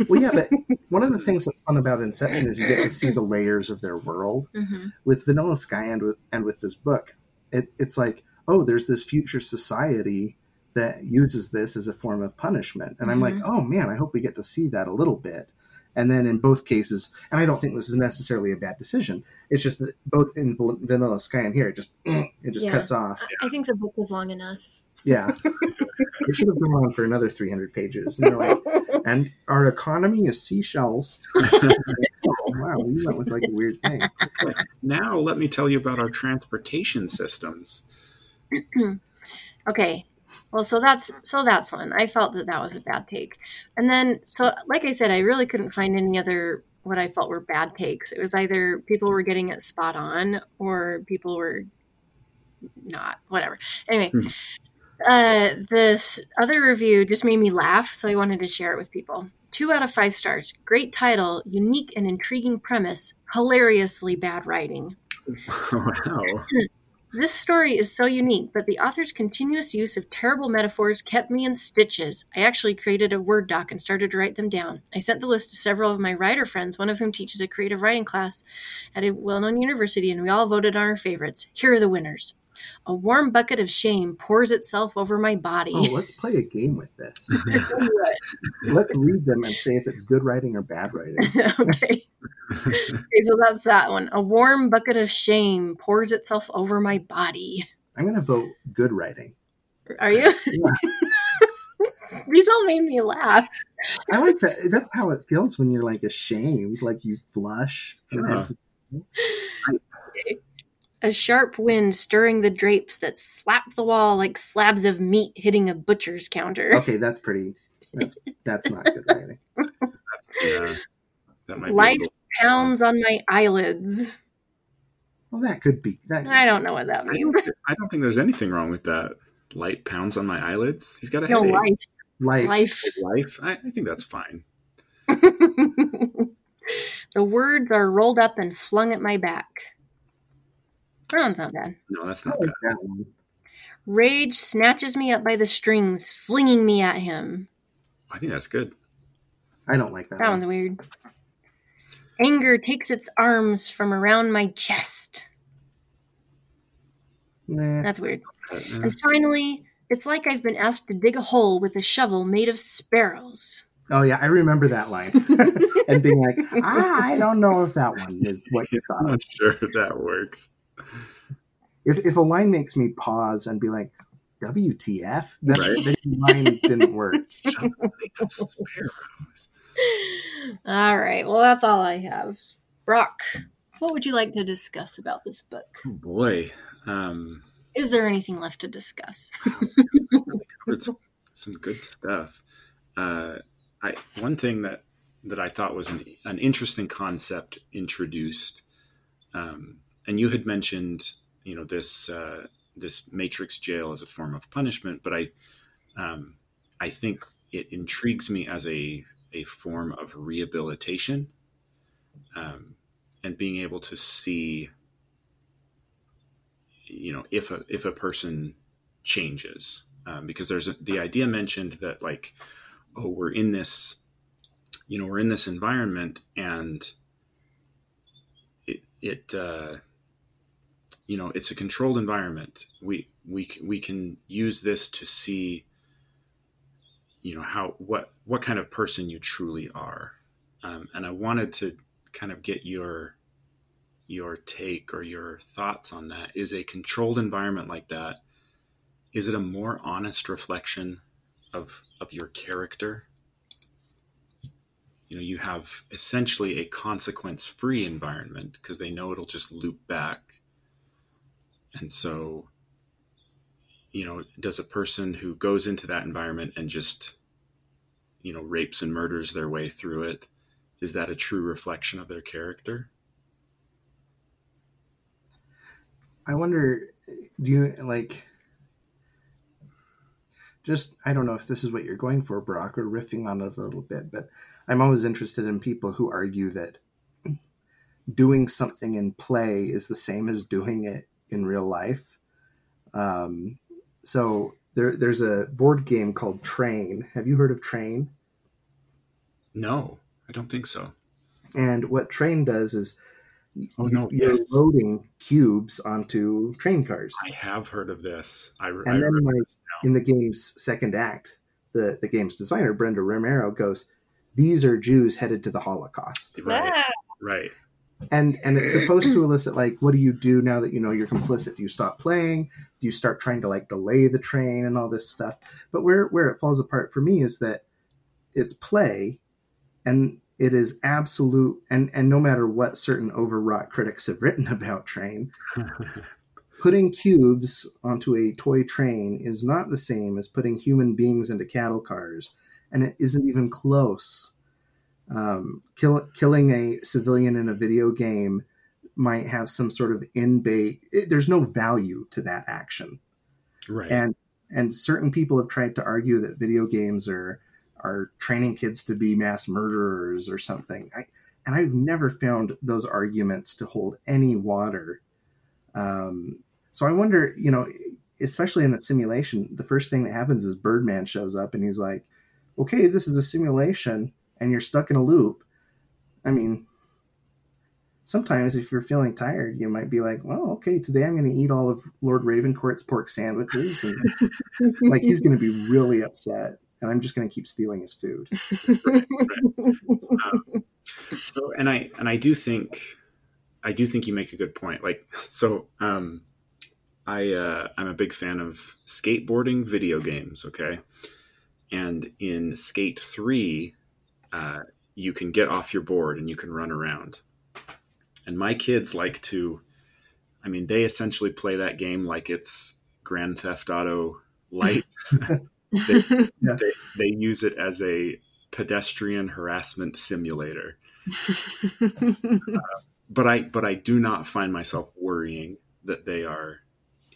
well yeah but <laughs> one of the things that's fun about inception is you get to see the layers of their world hmm with Vanilla Sky and with and with this book, it, it's like, oh, there's this future society that uses this as a form of punishment, and I'm like, Mhm. oh man, I hope we get to see that a little bit. And then in both cases, and I don't think this is necessarily a bad decision. It's just that both in Vanilla Sky and here, it just <clears throat> it just Yeah. cuts off. I, I think the book was long enough. Yeah, <laughs> it should have gone on for another 300 pages. And, like, and our economy is seashells. <laughs> oh, wow, we went with like a weird thing. Now let me tell you about our transportation systems. <clears throat> Okay. Well, so that's so that's one. I felt that that was a bad take, and then so like I said, I really couldn't find any other what I felt were bad takes. It was either people were getting it spot on or people were not. Whatever. Anyway, Hmm. uh, this other review just made me laugh, so I wanted to share it with people. Two out of five stars. Great title, unique and intriguing premise, hilariously bad writing. <laughs> wow. <laughs> This story is so unique, but the author's continuous use of terrible metaphors kept me in stitches. I actually created a Word doc and started to write them down. I sent the list to several of my writer friends, one of whom teaches a creative writing class at a well known university, and we all voted on our favorites. Here are the winners. A warm bucket of shame pours itself over my body. Oh, let's play a game with this. <laughs> Let's read them and say if it's good writing or bad writing. <laughs> okay. Okay, so that's that one. A warm bucket of shame pours itself over my body. I'm going to vote good writing. Are you? These all made me laugh. I like that. That's how it feels when you're like ashamed, like you flush. from head Yeah. to- A sharp wind stirring the drapes that slap the wall like slabs of meat hitting a butcher's counter. Okay, that's pretty. That's that's not good writing. Yeah, that might be little- pounds on my eyelids. Well, that could be. That, I don't know what that I means. don't, I don't think there's anything wrong with that. Light pounds on my eyelids. He's got a No headache. life. life. Life. Life. I, I think that's fine. <laughs> the words are rolled up and flung at my back. That one's not bad. No, that's not like bad. that. Rage snatches me up by the strings, flinging me at him. I think that's good. I don't like that. That one. one's weird. Anger takes its arms from around my chest. Nah. That's weird. But, uh, And finally, it's like I've been asked to dig a hole with a shovel made of sparrows. Oh yeah, I remember that line, <laughs> and being like, ah, I don't know if that one is what you thought. I'm not sure if that works. If if a line makes me pause and be like, WTF, that Right. line didn't work. <laughs> Sparrows. All right. Well, that's all I have. Brock, what would you like to discuss about this book? Oh boy. Um, Is there anything left to discuss? <laughs> some good stuff. Uh, I one thing that that I thought was an, an interesting concept introduced, um, and you had mentioned, you know, this uh, this matrix jail as a form of punishment, but I um, I think it intrigues me as a a form of rehabilitation, um, and being able to see, you know, if a if a person changes um, because there's a, the idea mentioned that like oh we're in this you know we're in this environment and it it uh, you know it's a controlled environment. We we we can use this to see you know how what what kind of person you truly are. Um, and I wanted to kind of get your your take or your thoughts on that. Is a controlled environment like that is it a more honest reflection of of your character? You know you have essentially a consequence free environment because they know it'll just loop back. And so you know does a person who goes into that environment and just you know rapes and murders their way through it is that a true reflection of their character i wonder do you like just I don't know if this is what you're going for, Brock, or riffing on it a little bit, but I'm always interested in people who argue that doing something in play is the same as doing it in real life. Um, so there, there's a board game called Train. Have you heard of Train? No, I don't think so. And what Train does is Oh no! You're yes. loading cubes onto train cars. I have heard of this. I, and I then, like this in the game's second act, the the game's designer Brenda Romero goes, "These are Jews headed to the Holocaust," right, right. and and it's supposed to elicit like, what do you do now that you know you're complicit? Do you stop playing? You start trying to like delay the train and all this stuff? But where where it falls apart for me is that it's play, and it is absolute and and no matter what certain overwrought critics have written <laughs> about train <laughs> putting cubes onto a toy train is not the same as putting human beings into cattle cars and it isn't even close um, kill, killing a civilian in a video game might have some sort of in-bait it, there's no value to that action right. and and certain people have tried to argue that video games are are training kids to be mass murderers or something. I, and I've never found those arguments to hold any water. Um, so I wonder, you know, especially in the simulation, the first thing that happens is Birdman shows up and he's like, "Okay, this is a simulation, and you're stuck in a loop." I mean, sometimes if you're feeling tired, you might be like, "Well, okay, today I'm going to eat all of Lord Ravencourt's pork sandwiches," and <laughs> like he's going to be really upset and I'm just going to keep stealing his food. <laughs> Um, so, and I and I do think I do think you make a good point. Like, so um, I uh, I'm a big fan of skateboarding video games. Okay, and in Skate Three, uh, you can get off your board and you can run around. And my kids like to, I mean, they essentially play that game like it's Grand Theft Auto Light. <laughs> they, <laughs> Yeah. they, they use it as a pedestrian harassment simulator. <laughs> But I but I do not find myself worrying that they are,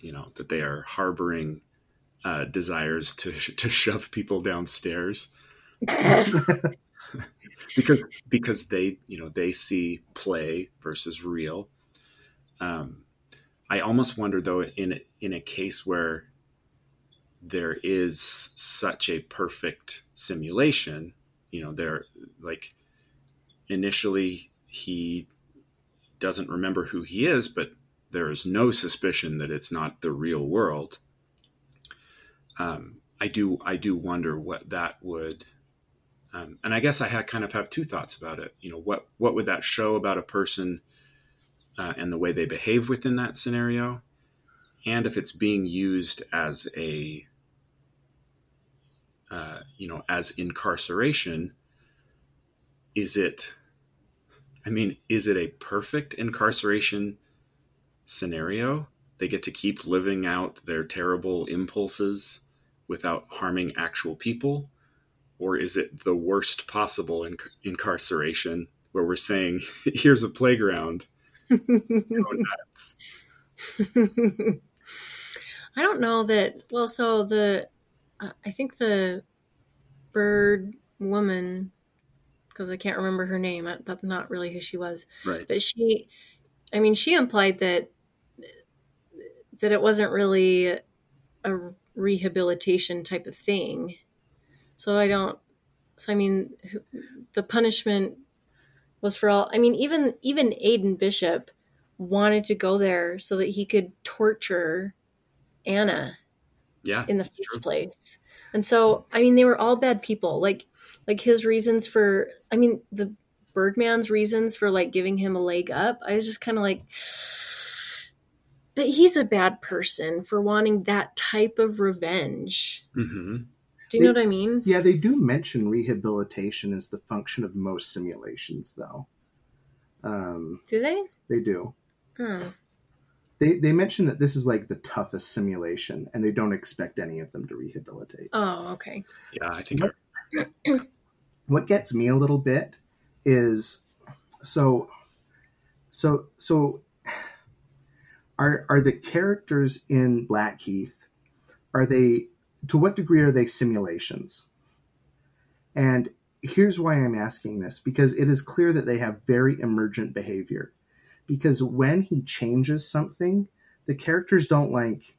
you know, that they are harboring uh, desires to to shove people downstairs <laughs> because because they you know they see play versus real. Um, I almost wonder though in in a case where there is such a perfect simulation, you know, there like initially he doesn't remember who he is, but there is no suspicion that it's not the real world. Um, I do I do wonder what that would um, and I guess I had kind of have two thoughts about it. You know, what what would that show about a person uh, and the way they behave within that scenario, and if it's being used as a uh, you know as incarceration, is it? I mean, is it a perfect incarceration scenario? They get to keep living out their terrible impulses without harming actual people or is it the worst possible inc- incarceration where we're saying <laughs> here's a playground <laughs> go nuts I don't know that. Well, so the uh, I think the bird woman, because I can't remember her name. I- That's not really who she was, right but she. I mean, she implied that that it wasn't really a rehabilitation type of thing. So I don't. So I mean, the punishment was for all. I mean, even even Aiden Bishop wanted to go there so that he could torture Anna yeah in the first true. place. And so, I mean, they were all bad people. Like, like his reasons for, I mean, the Birdman's reasons for like giving him a leg up. I was just kind of like, but he's a bad person for wanting that type of revenge. hmm Do you know what I mean? Yeah, they do mention rehabilitation as the function of most simulations, though. Um, Do they? they do. Oh. They they mention that this is like the toughest simulation, and they don't expect any of them to rehabilitate. Oh, okay. Yeah, I think I, <clears throat> what gets me a little bit is so so so <sighs> are are the characters in Blackheath are they to what degree are they simulations? And here's why I'm asking this because it is clear that they have very emergent behavior. Because when he changes something, the characters don't like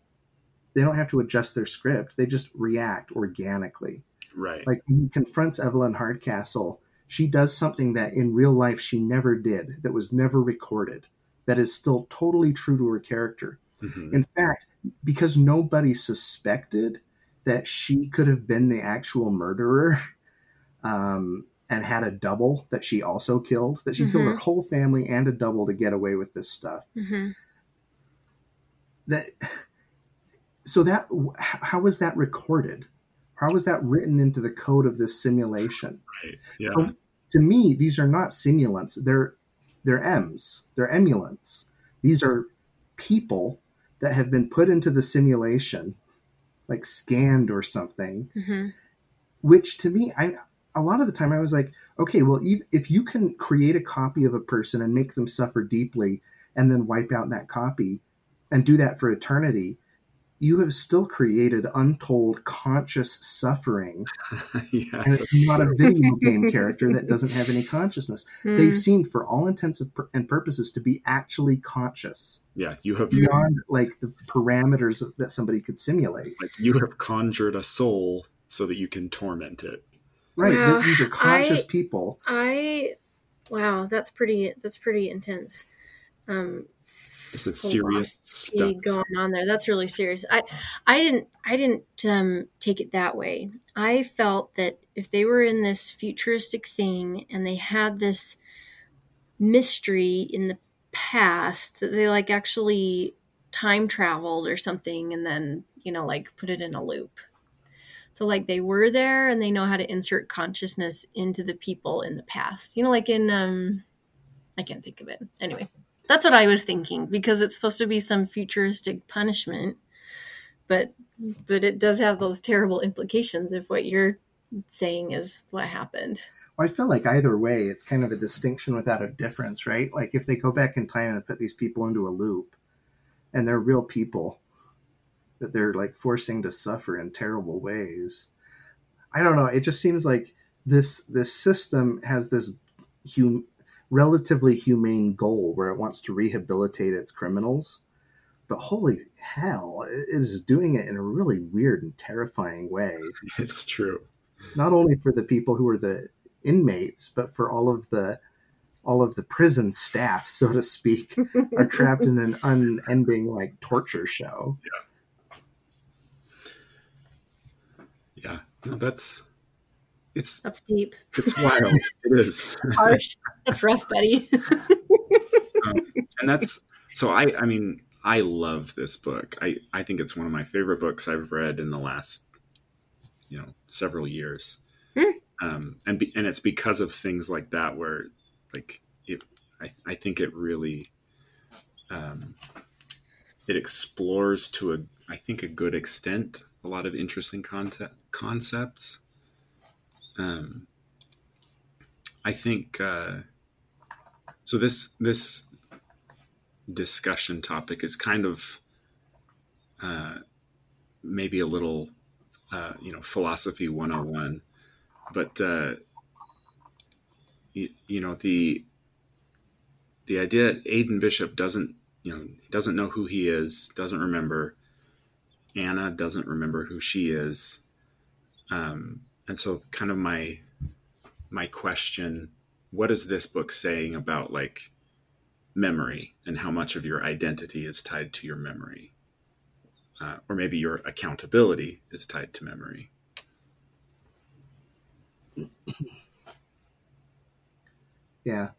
they don't have to adjust their script. They just react organically right. like when he confronts Evelyn Hardcastle, she does something that in real life she never did, that was never recorded, that is still totally true to her character. Mhm. In fact, because nobody suspected that she could have been the actual murderer um, and had a double that she also killed, that she killed her whole family and a double to get away with this stuff. hmm That so that how was that recorded? How was that written into the code of this simulation? Right. Yeah. So, to me, these are not simulants. They're they're M's. They're emulants. These are people that have been put into the simulation, like scanned or something. hmm Which to me, I a lot of the time I was like, okay, well, if you can create a copy of a person and make them suffer deeply, and then wipe out that copy, and do that for eternity, you have still created untold conscious suffering <laughs> yeah. and it's not a video <laughs> game character that doesn't have any consciousness. Hmm. They seem, for all intents and purposes, to be actually conscious Yeah. You have beyond like the parameters that somebody could simulate. like you have conjured a soul so that you can torment it. Right? Well, th- these are conscious I- people. I wow, that's pretty that's pretty intense. Um This a serious stuff. going on there. That's really serious. I I didn't I didn't um take it that way. I felt that if they were in this futuristic thing and they had this mystery in the past that they like actually time traveled or something and then, you know, like put it in a loop. So like they were there and they know how to insert consciousness into the people in the past. You know, like in um I can't think of it. Anyway, that's what I was thinking because it's supposed to be some futuristic punishment, but but it does have those terrible implications if what you're saying is what happened. Well, I feel like either way, it's kind of a distinction without a difference, right? Like if they go back in time and put these people into a loop, and they're real people that they're like forcing to suffer in terrible ways. I don't know. It just seems like this this system has this hum, relatively humane goal where it wants to rehabilitate its criminals. But holy hell, it is doing it in a really weird and terrifying way <laughs> It's true. not only for the people who are the inmates, but for all of the all of the prison staff, so to speak, <laughs> are trapped in an unending like torture show. Yeah. No, that's it's That's deep. it's wild. it is. <laughs> It's Harsh. That's rough, buddy. <laughs> and that's so i i mean i love this book i i think it's one of my favorite books i've read in the last you know several years Hmm. um and be, and it's because of things like that where like it i i think it really um it explores to a i think a good extent a lot of interesting concept concepts um i think uh so this this discussion topic is kind of uh, maybe a little uh, you know philosophy 101 but uh, you, you know the the idea Aiden Bishop doesn't you know doesn't know who he is doesn't remember Anna doesn't remember who she is um, and so kind of my my question what is this book saying about like memory and how much of your identity is tied to your memory uh, or maybe your accountability is tied to memory Yeah.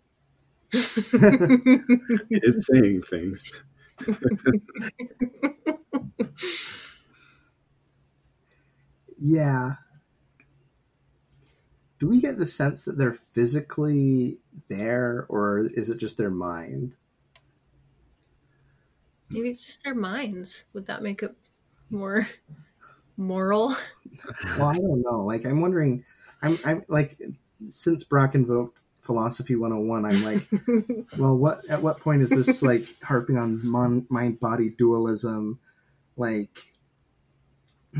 is saying things <laughs> yeah. Do we get the sense that they're physically there, or is it just their mind? Maybe it's just their minds. Would that make it more moral? <laughs> Well, I don't know. Like, I'm wondering. I'm, I'm like, since Brock invoked philosophy 101 i'm like <laughs> well what at what point is this like harping on mon- mind body dualism like <clears throat>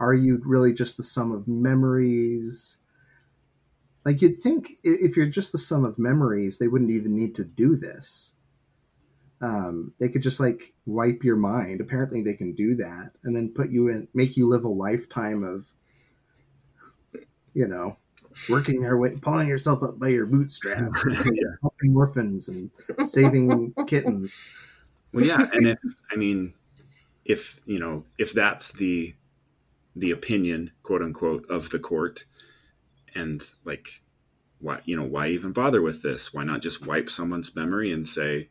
are you really just the sum of memories like you'd think if you're just the sum of memories they wouldn't even need to do this um, they could just like wipe your mind apparently they can do that and then put you in make you live a lifetime of you know working your way, pulling yourself up by your bootstraps, <laughs> yeah. helping orphans and saving kittens. Well, yeah, and if I mean, if you know, if that's the the opinion, quote unquote, of the court, and like, why you know, why even bother with this? Why not just wipe someone's memory and say,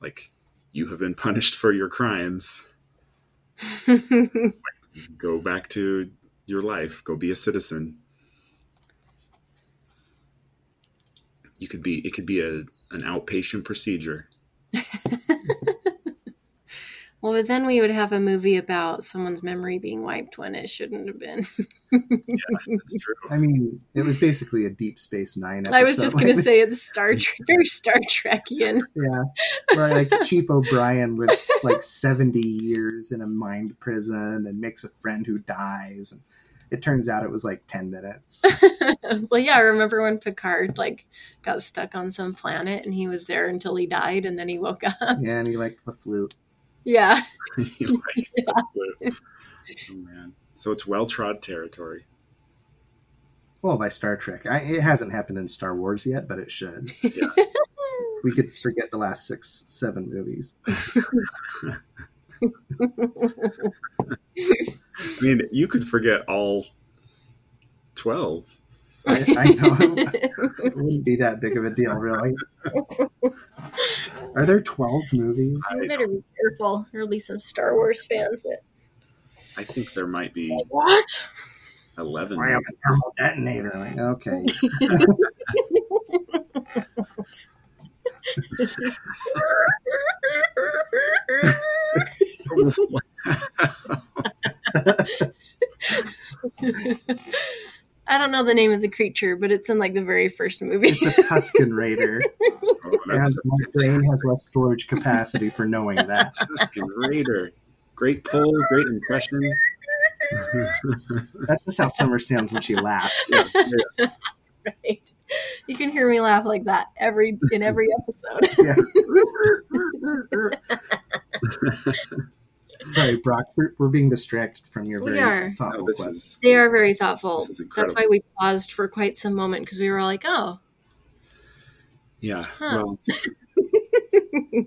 like, you have been <laughs> punished for your crimes. <laughs> Go back to your life. Go be a citizen. you could be it could be a an outpatient procedure. <laughs> well, but then we would have a movie about someone's memory being wiped when it shouldn't have been. yeah, that's true. I mean, it was basically a Deep Space Nine episode. I was just going <laughs> to say it's Star Trek, very Star Trekian. Yeah, where like Chief O'Brien lives like seventy years in a mind prison and makes a friend who dies, and it turns out it was like 10 minutes <laughs> well yeah i remember when picard like got stuck on some planet and he was there until he died and then he woke up yeah and he liked the flute yeah, <laughs> yeah. oh man. So it's well-trod territory. Well by star trek. I, it hasn't happened in star wars yet but it should. Yeah. We could forget the last six seven movies. <laughs> I mean, you could forget all 12. I, I know. <laughs> it wouldn't be that big of a deal, really. Are there 12 movies? You better be careful. There'll be some Star Wars fans that. I think there might be. What? 11. I have a thermal detonator. Like, okay. <laughs> <laughs> I don't know the name of the creature, but it's in like the very first movie. It's a Tusken <laughs> Raider. Oh, and that's my brain has less storage capacity for knowing that. <laughs> Tusken Raider. Great pull, great impression. That's just how Summer sounds when she laughs. Yeah, yeah. right. You can hear me laugh like that every in every episode. <laughs> Yeah. Sorry, Brock, we're, we're being distracted from your We very are. Thoughtful this quest. is They are very thoughtful. This is That's why we paused for quite some moment because we were all like, "Oh, yeah. Huh. Well, <laughs>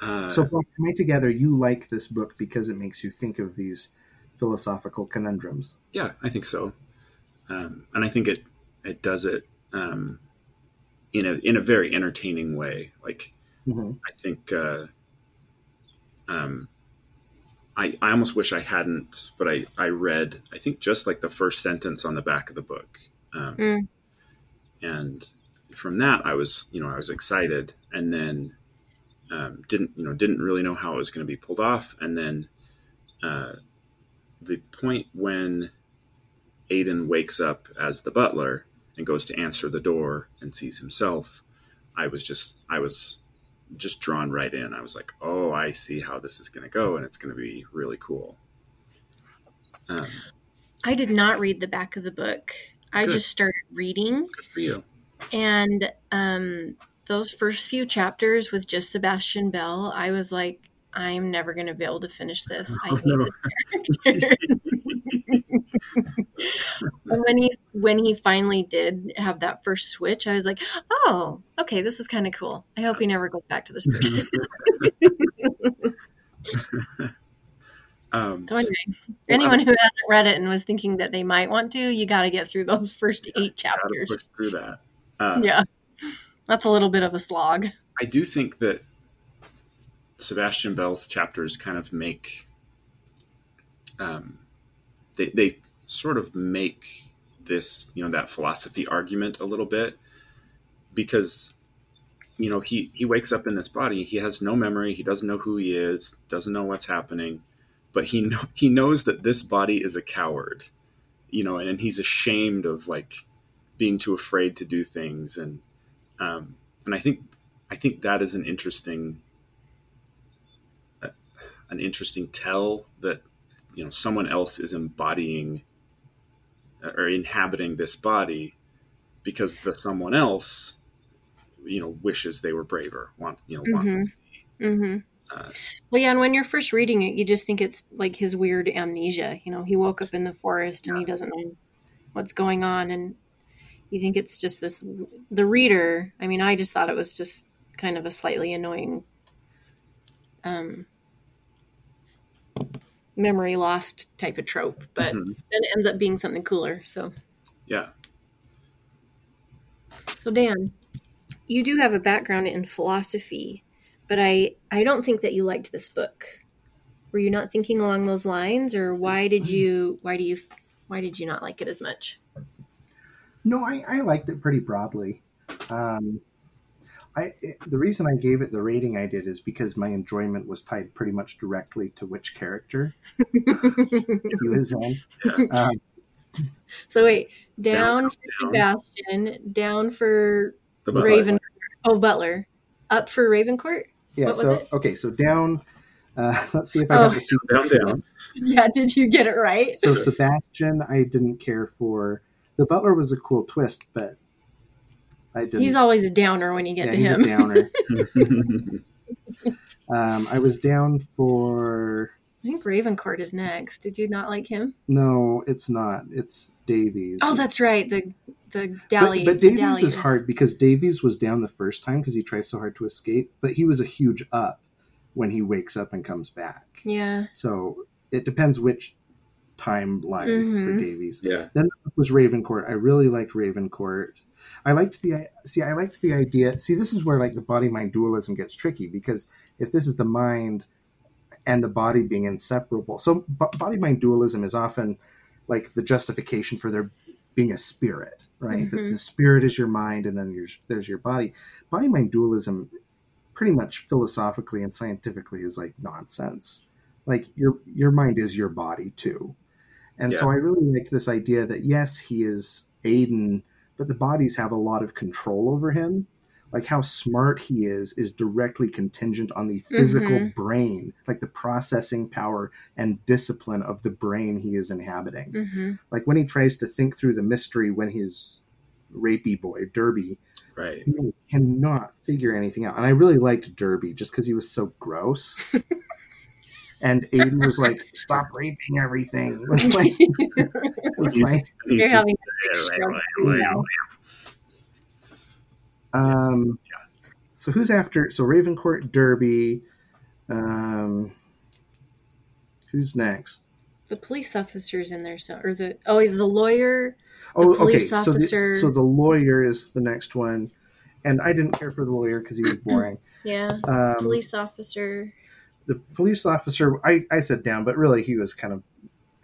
uh, So, Brock, coming together, you like this book because it makes you think of these philosophical conundrums. yeah, I think so, um, and I think it it does it um, in a in a very entertaining way. Like Mhm. I think uh, um, I I almost wish I hadn't, but I I read I think just like the first sentence on the back of the book, um, Mm. and from that I was you know I was excited, and then um, didn't you know didn't really know how it was going to be pulled off, and then uh, the point when Aiden wakes up as the butler and goes to answer the door and sees himself, I was just I was just drawn right in. I was like, oh, I see how this is going to go, and it's going to be really cool. Um, I did not read the back of the book. I Good. just started reading, good for you. and um, those first few chapters with just Sebastian Bell, I was like, I'm never going to be able to finish this. I <laughs> hate this character. and <laughs> when he when he finally did have that first switch, I was like, oh, okay, this is kind of cool. I hope he never goes back to this person. <laughs> Um, so anyway, anyone who hasn't read it and was thinking that they might want to, you got to get through those first eight chapters. push through that. Uh, Yeah, that's a little bit of a slog. I do think that Sebastian Bell's chapters kind of make um, they they sort of make this you know that philosophy argument a little bit because you know he he wakes up in this body he has no memory he doesn't know who he is doesn't know what's happening but he know, he knows that this body is a coward you know and, and he's ashamed of like being too afraid to do things and um and i think i think that is an interesting an interesting tell that you know someone else is embodying uh, or inhabiting this body because the someone else you know wishes they were braver want you know want mm-hmm. Mm-hmm. Uh, well yeah and when you're first reading it you just think it's like his weird amnesia you know he woke up in the forest and yeah. he doesn't know what's going on and you think it's just this the reader i mean i just thought it was just kind of a slightly annoying um memory lost type of trope but mm-hmm. then it ends up being something cooler so yeah so dan you do have a background in philosophy, but I I don't think that you liked this book. Were you not thinking along those lines, or why did you why do you why did you not like it as much? No, I, I liked it pretty broadly. Um, I it, the reason I gave it the rating I did is because my enjoyment was tied pretty much directly to which character <laughs> he was in. Um, so wait, down, down for down. Sebastian, down for Raven. Oh, Butler. Up for Ravencourt. Yeah. so okay. So down. Uh, <laughs> let's see if I got oh. the seat down. Down. <laughs> yeah. Did you get it right? So Sebastian, I didn't care for. The Butler was a cool twist, but I didn't. He's always a downer when you get yeah, to him. downer. <laughs> <laughs> um, I was down for. I think Ravencourt is next. Did you not like him? No, it's not. It's Davies. Oh, that's right. The the Dally. But, but Davies is hard because Davies was down the first time because he tries so hard to escape, but he was a huge up when he wakes up and comes back. Yeah. So it depends which timeline mm-hmm. for Davies. Yeah. Then was Ravencourt. I really liked Ravencourt. I liked the see. I liked the idea. See, this is where like the body mind dualism gets tricky because if this is the mind and the body being inseparable, so body mind dualism is often like the justification for there being a spirit right? Mm-hmm. The, the, spirit is your mind, and then there's there's your body. Body mind dualism, pretty much philosophically and scientifically, is like nonsense. Like your your mind is your body too, and yeah. so I really liked this idea that yes, he is Aiden, but the bodies have a lot of control over him. Like how smart he is is directly contingent on the physical mm-hmm. brain like the processing power and discipline of the brain he is inhabiting. Mm-hmm. like when he tries to think through the mystery when he's rapey boy derby right. he cannot figure anything out. And i really liked derby just because he was so gross <laughs> and Aiden was like, "Stop raping everything." <laughs> It was like, it was like you're having <laughs> um. So who's after? So Ravencourt, Derby. Um, who's next? The police officer's in there, so or the oh the lawyer. Oh, okay. So the, so the lawyer is the next one, and I didn't care for the lawyer because he was <clears throat> boring. yeah. Um, police officer. The police officer, I, I said down, but really he was kind of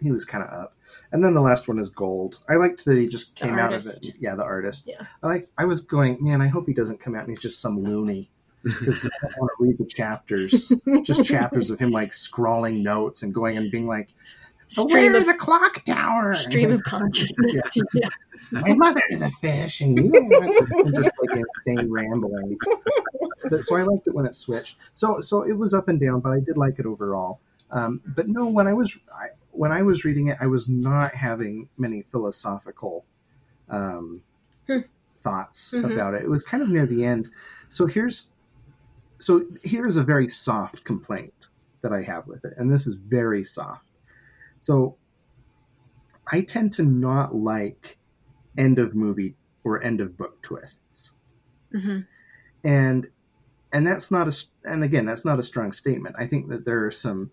he was kind of up. And then the last one is gold. I liked that he just came out of it. Yeah, the artist. Yeah. I like. I was going, man. I hope he doesn't come out and he's just some loony <laughs> because I don't want to read the chapters, just chapters of him like scrawling notes and going and being like, stream of the clock tower, stream of consciousness. <laughs> yeah. yeah. My mother is a fish, and you <laughs> just like insane ramblings. But so I liked it when it switched. So so it was up and down, but I did like it overall. Um, but no, when I was I, when I was reading it, I was not having many philosophical um, hmm. thoughts mm-hmm. about it. It was kind of near the end. So here's so here's a very soft complaint that I have with it, and this is very soft. So I tend to not like end of movie or end of book twists, mm-hmm. and and that's not a and again that's not a strong statement. I think that there are some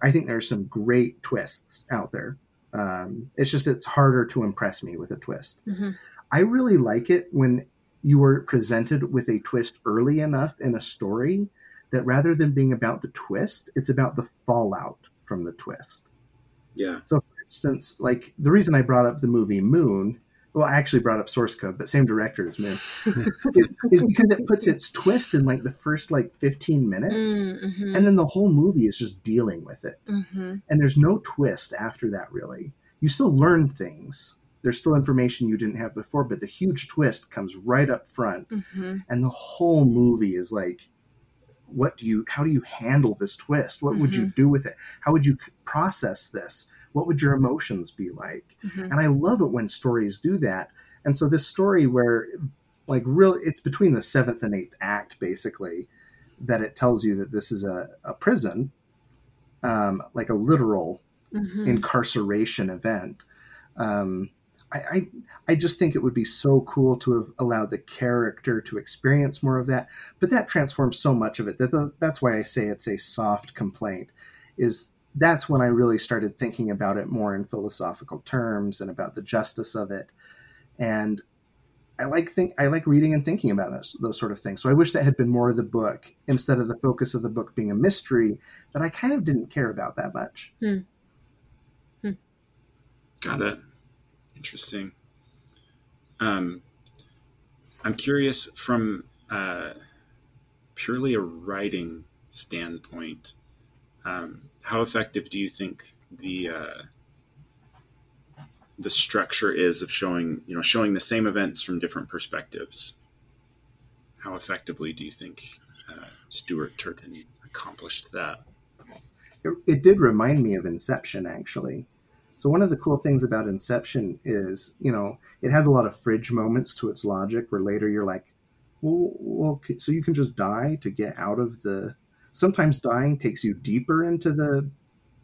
I think there's some great twists out there. Um, it's just it's harder to impress me with a twist. Mm-hmm. I really like it when you are presented with a twist early enough in a story that rather than being about the twist, it's about the fallout from the twist. Yeah. So, for instance, like the reason I brought up the movie Moon, well, I actually brought up Source Code, but same director as Moon, <laughs> is, is because it puts its twist in like the first like 15 minutes. Mm-hmm. And then the whole movie is just dealing with it. Mm-hmm. And there's no twist after that, really. You still learn things. There's still information you didn't have before, but the huge twist comes right up front. Mm-hmm. And the whole movie is like, what do you, how do you handle this twist? What would you do with it? How would you process this? What would your emotions be like? Mm-hmm. And I love it when stories do that. And so this story where like real it's between the seventh and eighth act basically that it tells you that this is a, a prison, um, like a literal Mm-hmm. incarceration event. Um, I, I I just think it would be so cool to have allowed the character to experience more of that. But that transforms so much of it that the, that's why I say it's a soft complaint. Is that's when I really started thinking about it more in philosophical terms and about the justice of it. And I like think I like reading and thinking about those those sort of things. So I wish that had been more of the book instead of the focus of the book being a mystery that I kind of didn't care about that much. Hmm. Hmm. Got it. Interesting. Um, I'm curious from uh, purely a writing standpoint, um, how effective do you think the uh, the structure is of showing you know showing the same events from different perspectives? How effectively do you think uh, Stuart Turton accomplished that? it, it did remind me of Inception, actually. So one of the cool things about Inception is, you know, it has a lot of fridge moments to its logic, where later you're like, well, well, so you can just die to get out of the. Sometimes dying takes you deeper into the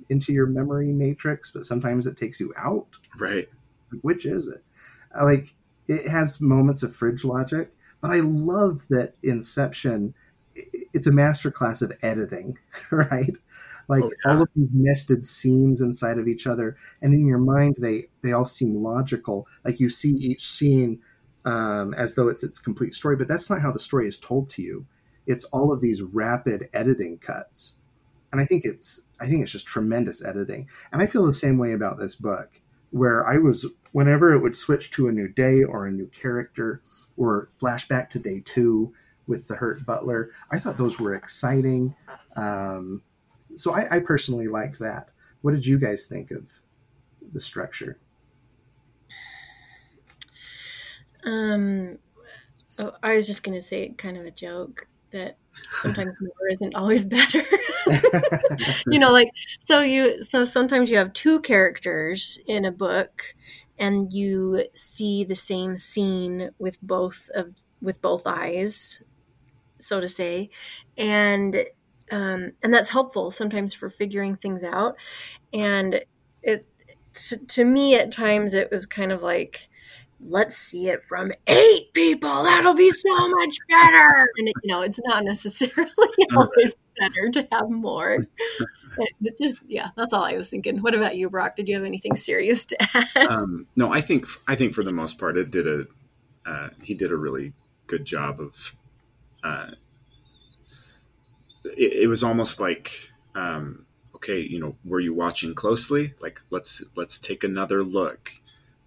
into your memory matrix, but sometimes it takes you out. Right. Which is it? Uh, like it has moments of fridge logic, but I love that Inception. It's a masterclass of editing, <laughs> right? Like Oh, yeah. all of these nested scenes inside of each other, and in your mind, they they all seem logical. Like you see each scene um, as though it's its complete story, but that's not how the story is told to you. It's all of these rapid editing cuts, and I think it's I think it's just tremendous editing. And I feel the same way about this book, where I was whenever it would switch to a new day or a new character or flashback to day two with the hurt butler, I thought those were exciting. Um, so I, I personally liked that. What did you guys think of the structure? Um, oh, I was just gonna say kind of a joke that sometimes <laughs> more isn't always better. <laughs> you know, like so you so sometimes you have two characters in a book, and you see the same scene with both of with both eyes, so to say, and um, and that's helpful sometimes for figuring things out. And it to, to me at times it was kind of like let's see it from eight people. That'll be so much better. And it, you know, it's not necessarily <laughs> always better to have more. It just yeah, that's all I was thinking. What about you, Brock? Did you have anything serious to add? um, no, I think I think for the most part, it did a uh, he did a really good job of. Uh, it, it was almost like, um, okay, you know, were you watching closely? Like, let's let's take another look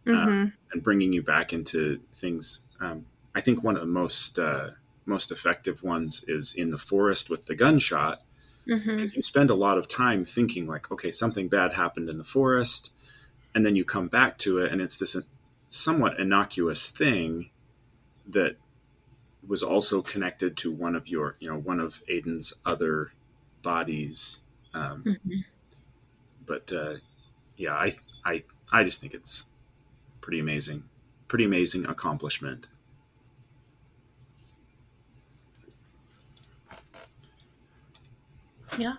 hmm and bringing you back into things. Um, I think one of the most uh, most effective ones is in the forest with the gunshot hmm because you spend a lot of time thinking like okay something bad happened in the forest and then you come back to it and it's this somewhat innocuous thing that was also connected to one of your you know one of aiden's other bodies um, hmm but uh, yeah i i i just think it's pretty amazing pretty amazing accomplishment Yeah.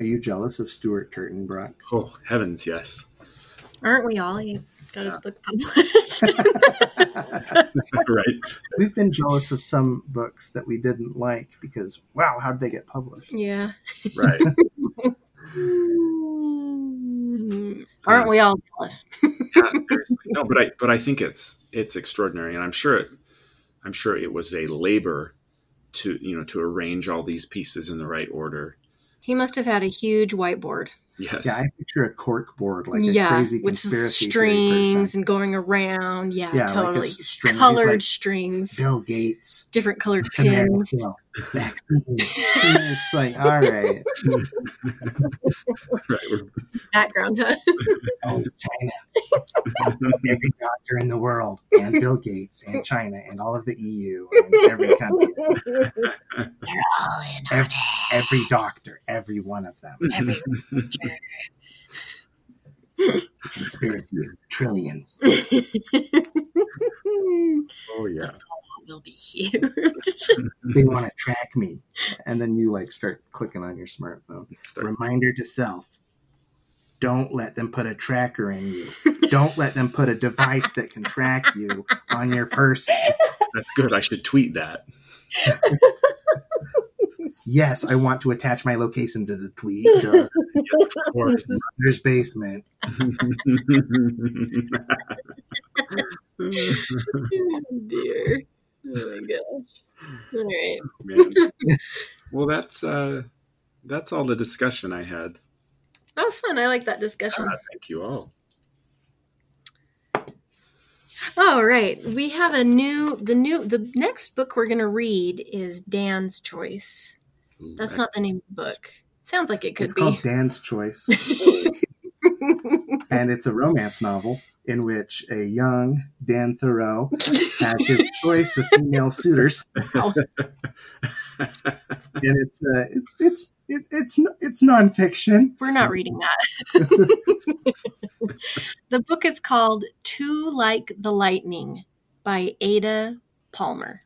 Are you jealous of Stuart Turton, Brock? oh heavens yes Aren't we all? He got his book published. <laughs> <laughs> right We've been jealous of some books that we didn't like because, wow, how did they get published? yeah. right <laughs> Aren't we all jealous? Yeah, no, but I but I think it's it's extraordinary, and I'm sure it I'm sure it was a labor to you know to arrange all these pieces in the right order. He must have had a huge whiteboard. Yes. Yeah, I picture a cork board, like a crazy with conspiracy theory strings and going around. Yeah, Yeah, totally. s- string. Colored like strings, Bill Gates, different colored pins. America, vaccines. it's like, all right, <laughs> right. Background, huh? <laughs> owns China. every doctor in the world, and Bill Gates, and China, and all of the EU, and every country, They're all in on every, every doctor, every one of them. Every The conspiracy is trillions. <laughs> oh yeah. will be huge. <laughs> They want to track me, and then you like start clicking on your smartphone. Start- Reminder to self. Don't let them put a tracker in you. Don't let them put a device that can track you on your person. That's good. I should tweet that. <laughs> Yes, I want to attach my location to the tweet. <laughs> Duh. Of course. <laughs> There's basement. <laughs> oh dear. Oh my gosh. All right. Man. Well, that's uh, that's all the discussion I had. That was fun. I like that discussion. Uh, thank you all. All right. We have a new the new the next book we're gonna read is Dan's Choice. Ooh, That's not the name of the book. Sounds like it could It's be. called Dan's Choice, <laughs> and it's a romance novel in which a young Dan Thurot has his <laughs> choice of female suitors, Wow. <laughs> and it's uh, it, it's it, it's it's nonfiction. We're not reading that. the book is called Too Like the Lightning by Ada Palmer.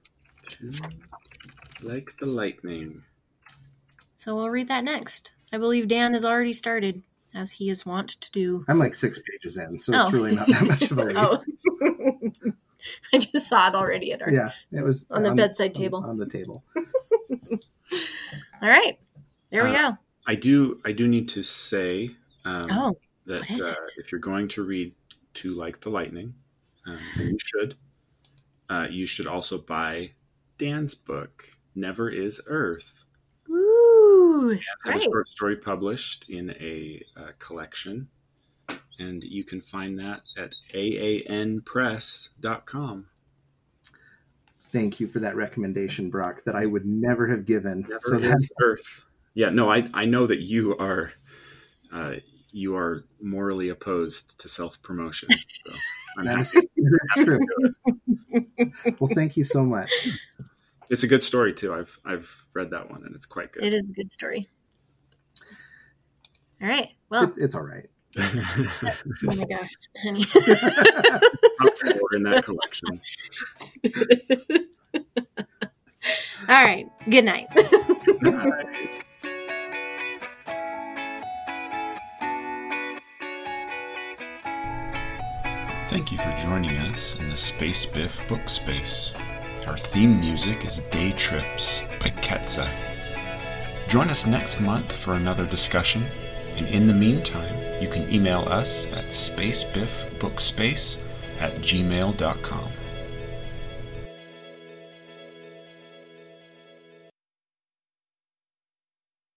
like the lightning. So we'll read that next. I believe Dan has already started, as he is wont to do. I'm like six pages in, so Oh. it's really not that much of a <laughs> read. Oh, <laughs> I just saw it already at our. Yeah, it was On the bedside table. On, the table. <laughs> All right, there we Uh, go. I do. I do need to say um, Oh, that uh, if you're going to read "Too Like the Lightning," um, and you should. Uh, you should also buy Dan's book, "Never Is Earth." Ooh, I have right. a short story published in a uh, collection, and you can find that at aanpress.com. Thank you for that recommendation, Brock. That I would never have given. Never so that Earth. Yeah, no, I I know that you are uh, you are morally opposed to self promotion. So I'm that happy. is, <laughs> that is true. <laughs> well, thank you so much. It's a good story too. I've I've read that one and it's quite good. It is a good story. All right. Well, It, it's all right. <laughs> oh my gosh. in that collection. <laughs> All right. Good night. Thank you for joining us in the Space Biff book space. Our theme music is Day Trips by Ketsa. Join us next month for another discussion, and in the meantime, you can email us at spacebiffbookspace at gmail.com.